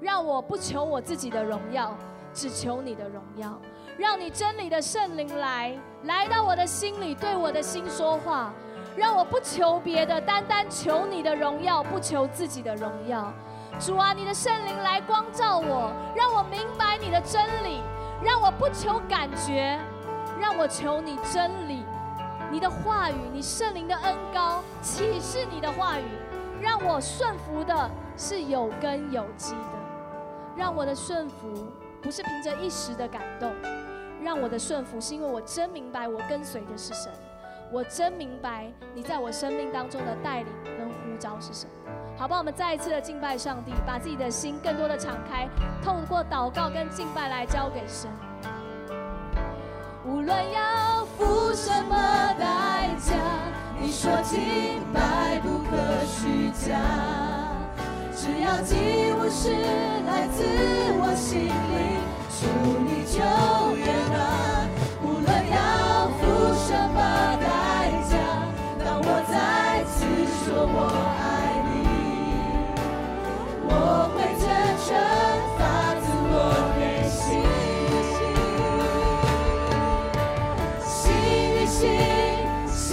让我不求我自己的荣耀，只求你的荣耀。让你真理的圣灵来来到我的心里，对我的心说话。让我不求别的，单单求你的荣耀，不求自己的荣耀。主啊，你的圣灵来光照我，让我明白你的真理，让我不求感觉，让我求你真理，你的话语，你圣灵的恩高启示你的话语，让我顺服的是有根有基的，让我的顺服不是凭着一时的感动，让我的顺服是因为我真明白我跟随的是神。我真明白你在我生命当中的带领跟呼召是什么，好吧？我们再一次的敬拜上帝，把自己的心更多的敞开，透过祷告跟敬拜来交给神。无论要付什么代价，你说敬拜不可虚假，只要祭物是来自我心里，主你就悦纳。我爱你，我会真诚发自我内心。心与心，心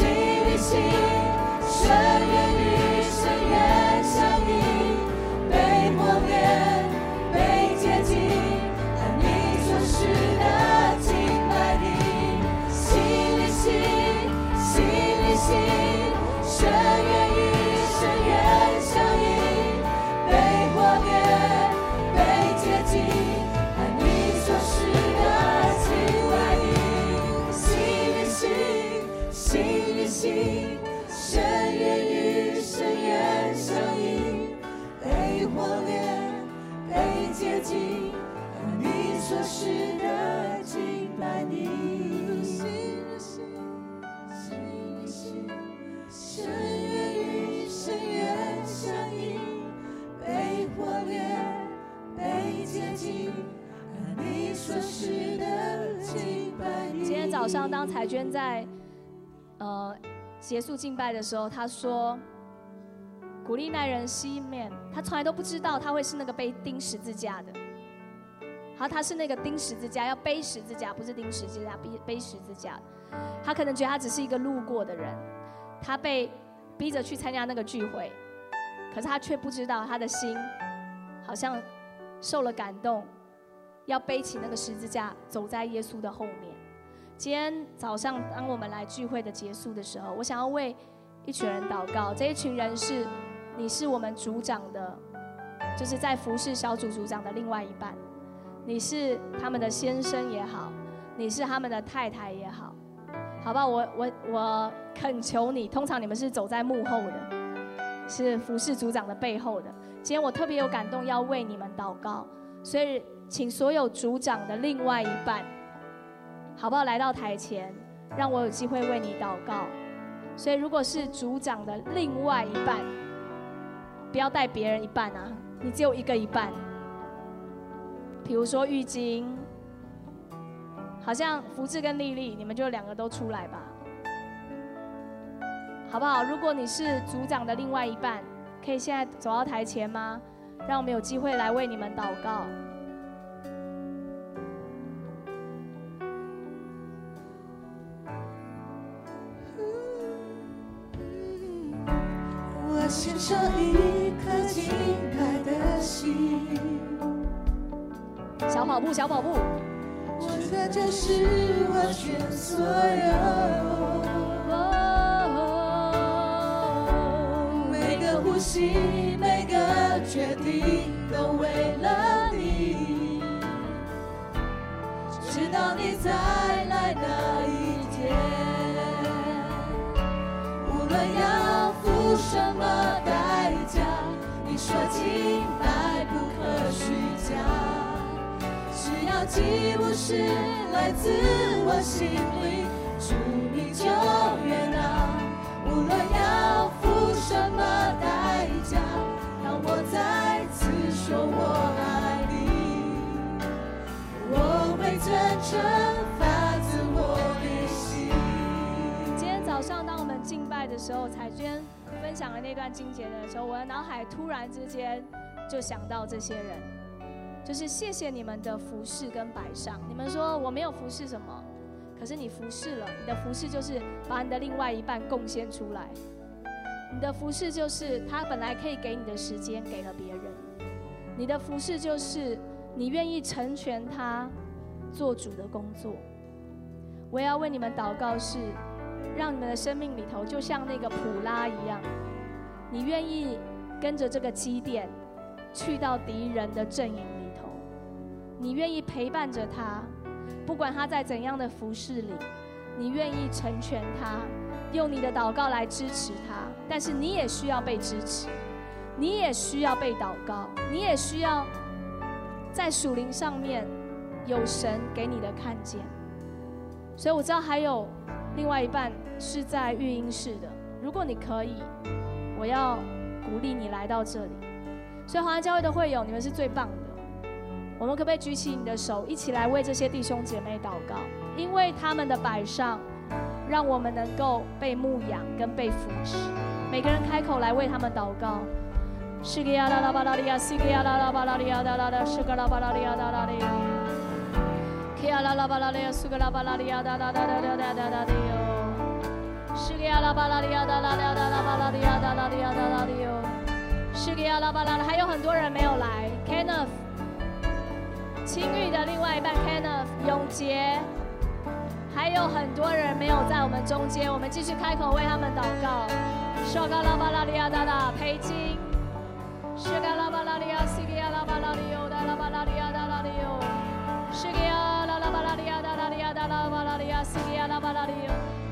接近，你所示的敬你。心的心，心的心，深渊与深渊相依，被火炼，被洁净，按你所示的敬拜你。今天早上，当彩娟在呃结束敬拜的时候，她说鼓励那人西面，她从来都不知道他会是那个被钉十字架的。好，他是那个钉十字架，要背十字架，不是钉十字架，背背十字架。他可能觉得他只是一个路过的人，他被逼着去参加那个聚会，可是他却不知道他的心好像受了感动，要背起那个十字架，走在耶稣的后面。今天早上，当我们来聚会的结束的时候，我想要为一群人祷告。这一群人是，你是我们组长的，就是在服侍小组组长的另外一半。你是他们的先生也好，你是他们的太太也好，好吧？我我我恳求你，通常你们是走在幕后的，是服侍组长的背后的。今天我特别有感动，要为你们祷告，所以请所有组长的另外一半，好不好？来到台前，让我有机会为你祷告。所以如果是组长的另外一半，不要带别人一半啊，你只有一个一半。比如说浴巾，好像福志跟丽丽，你们就两个都出来吧，好不好？如果你是组长的另外一半，可以现在走到台前吗？让我们有机会来为你们祷告。献上一颗敬拜的心。小跑步，小跑步。我在这是我全所有。每个呼吸，每个决定，都为了你。直到你再来那一天，无论要什么代价，你说敬拜不可虚假。只要祭物是来自我心里，主你就悦纳。无论要付什么代价，让我再次说我爱你，我会真诚发自我的心。今天早上，当我们敬拜的时候，彩娟分享了那段经节的时候，我的脑海突然之间就想到这些人，就是谢谢你们的服侍跟摆上。你们说我没有服侍什么，可是你服侍了，你的服侍就是把你的另外一半贡献出来。你的服侍就是他本来可以给你的时间给了别人，你的服侍就是你愿意成全他做主的工作。我要为你们祷告是。让你们的生命里头，就像那个普拉一样，你愿意跟着这个基甸去到敌人的阵营里头，你愿意陪伴着他，不管他在怎样的服饰里，你愿意成全他，用你的祷告来支持他。但是你也需要被支持，你也需要被祷告，你也需要在属灵上面有神给你的看见。所以我知道还有。另外一半是在育婴室的，如果你可以，我要鼓励你来到这里。所以华安教会的会友，你们是最棒的。我们可不可以举起你的手，一起来为这些弟兄姐妹祷告？因为他们的摆上，让我们能够被牧养跟被扶持。每个人开口来为他们祷告。是个呀啦啦巴拉利亚，是个呀啦啦巴拉利亚哒啦啦，是个啦巴拉利亚哒啦哩。呀啦啦巴拉利亚，苏格拉巴拉利亚哒哒哒哒哒哒哒哒的哟。是个呀啦巴拉利亚哒啦啦哒啦巴拉利亚哒啦利亚哒啦的哟。是个呀啦巴拉的，还有很多人没有来。Kenneth，青玉的另外一半 Kenneth，永杰，还有很多人没有在我们中间，我们继续开口为他们祷告。是个啦巴拉利亚哒哒，裴金。是个啦巴拉利亚，是个呀啦巴拉利亚哒啦巴拉利亚哒 la la la la la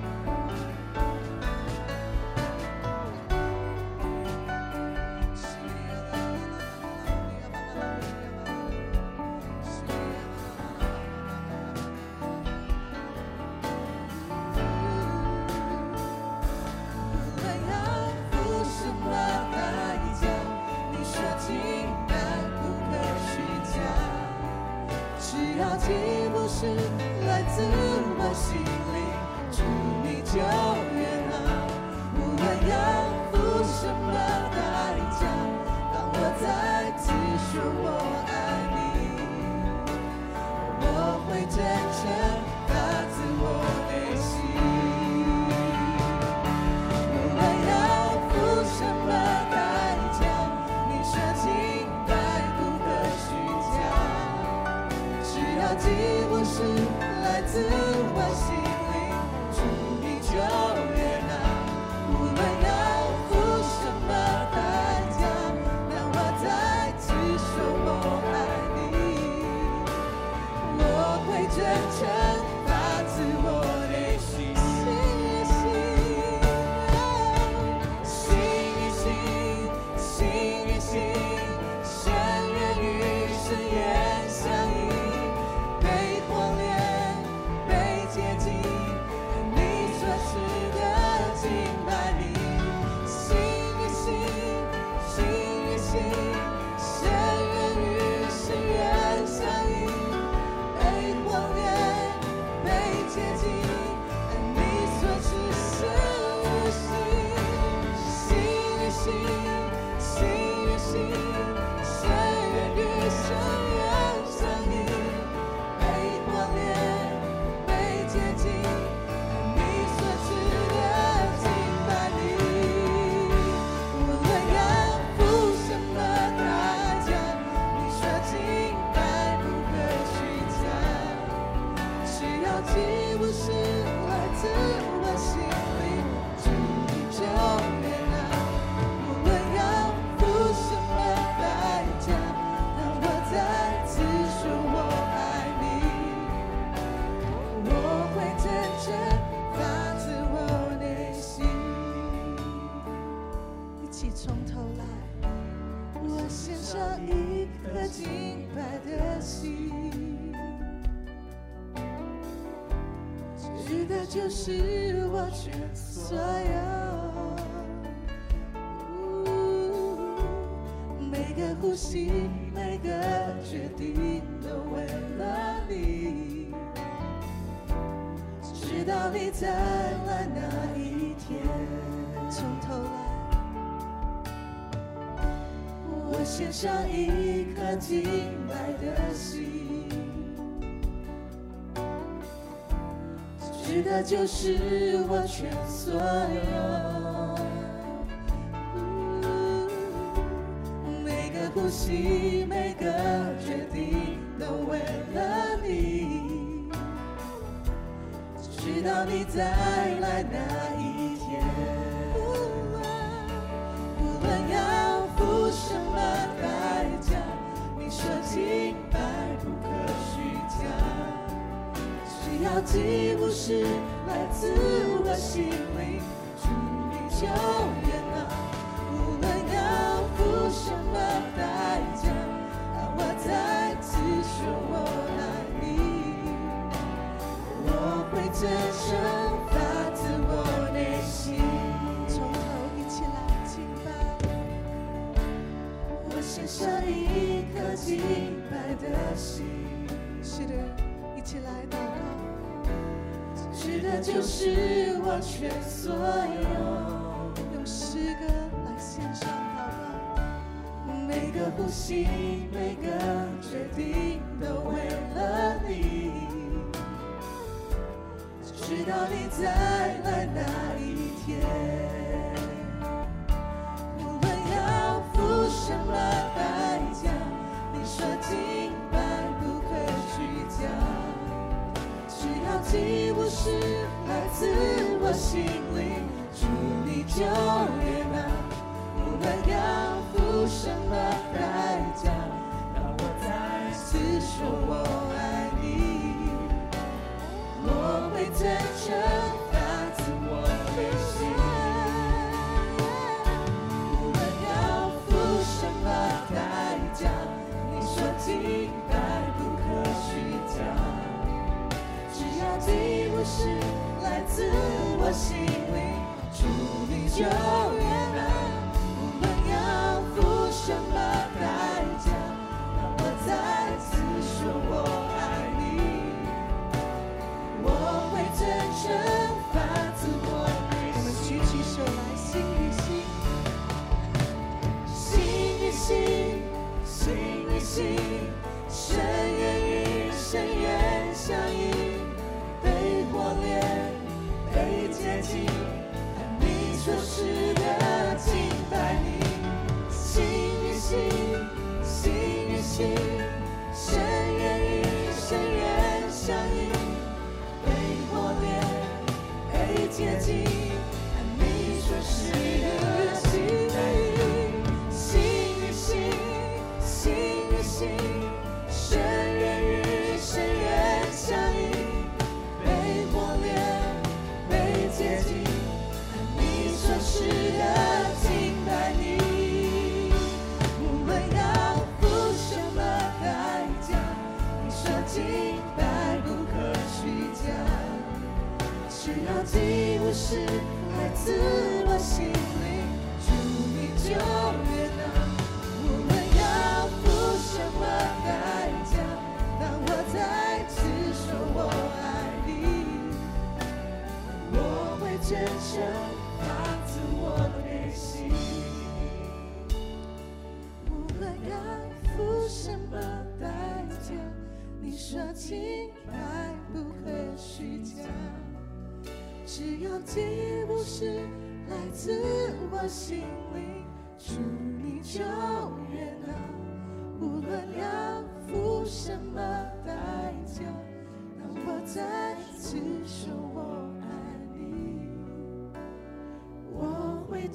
就是我全所有，每个呼吸，每个决定都为了你，直到你再来那一天，从头来，我献上一颗敬拜的心。这就是我全所有。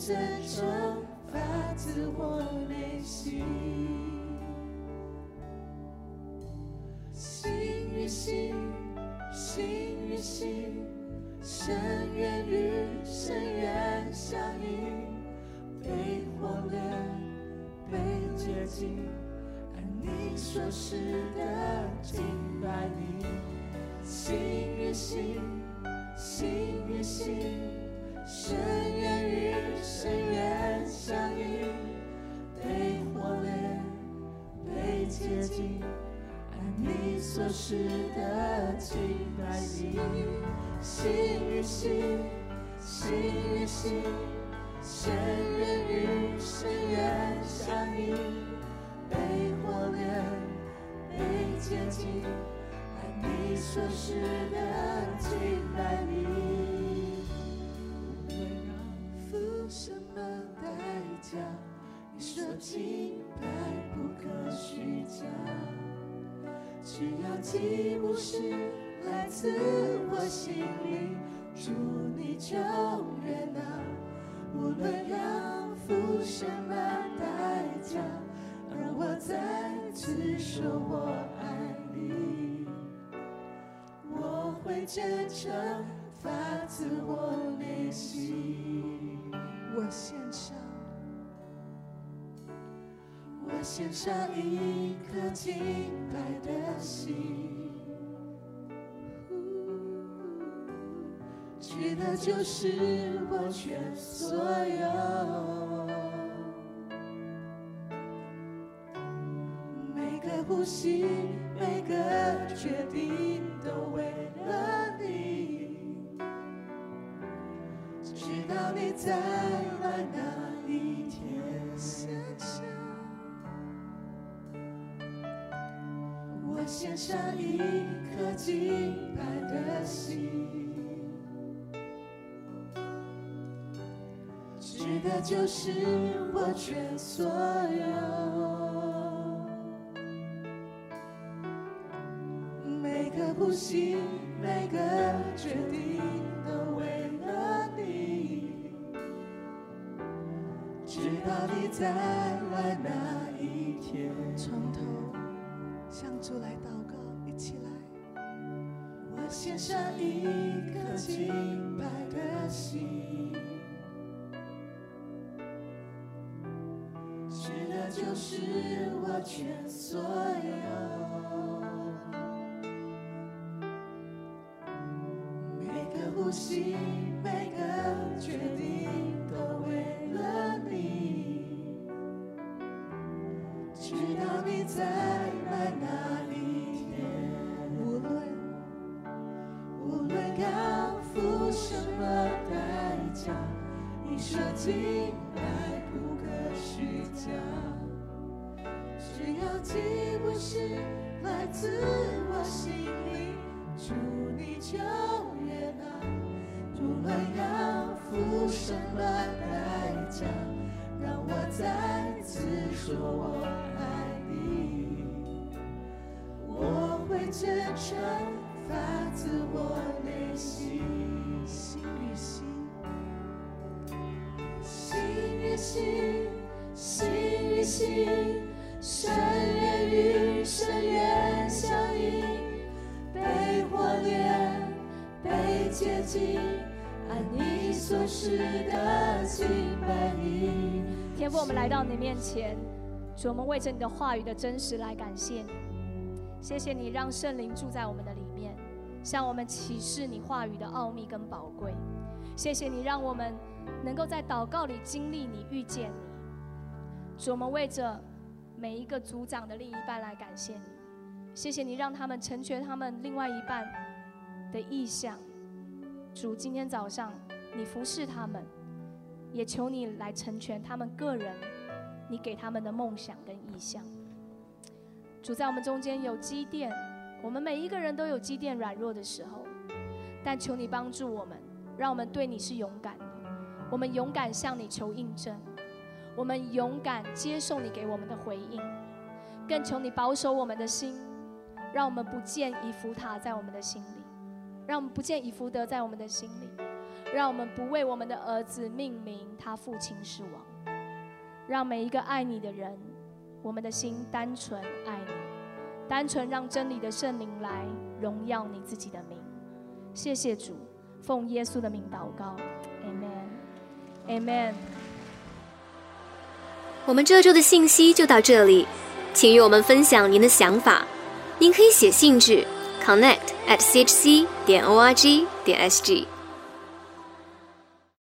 真诚发自我内心。心与心，心与心。深渊与深渊相依，被火炼，被洁净，而你所示的敬拜你。心与心，心与心，深渊与深渊相依，被火炼，被洁净，按你所示的敬拜你。心与心，心与心，深渊与深渊相依，被火炼，被洁净，按你所示的敬拜你。你说敬拜不可虚假。只要祭物是来自我心里，祝你就悦纳。无论要付什么代价，而我再次说我爱你，我会真诚发自我内心。我献上，我献上一颗敬拜的心。去的就是我全所有，每个呼吸，每个决定，都为了你。直到你再来那一天，献上，一颗敬拜的心。指的就是我全所有，每个呼吸，每个决定，都为了你。直到你再来那一天，从头向主来祷告，一起来。我献上一颗敬拜的心。是的，就是我全所有，每个呼吸，每个决定，到你面前，主，我们为着你的话语的真实来感谢你。谢谢你让圣灵住在我们的里面，向我们启示你话语的奥秘跟宝贵。谢谢你让我们能够在祷告里经历你、遇见你。主，我们为着每一个组长的另一半来感谢你。谢谢你让他们成全他们另外一半的意向。主，今天早上你服侍他们，也求你来成全他们个人你给他们的梦想跟意向。主在我们中间有积淀，我们每一个人都有积淀软弱的时候，但求你帮助我们，让我们对你是勇敢的，我们勇敢向你求印证，我们勇敢接受你给我们的回应，更求你保守我们的心，让我们不见以福塔在我们的心里，让我们不见以福德在我们的心里，让我们不为我们的儿子命名他父亲是王，让每一个爱你的人。我们的心单纯爱你，单纯让真理的圣灵来荣耀你自己的名。谢谢主，奉耶稣的名祷告，Amen，Amen。我们这周的信息就到这里，请与我们分享您的想法。您可以写信至 connect at chc 点 org 点 sg。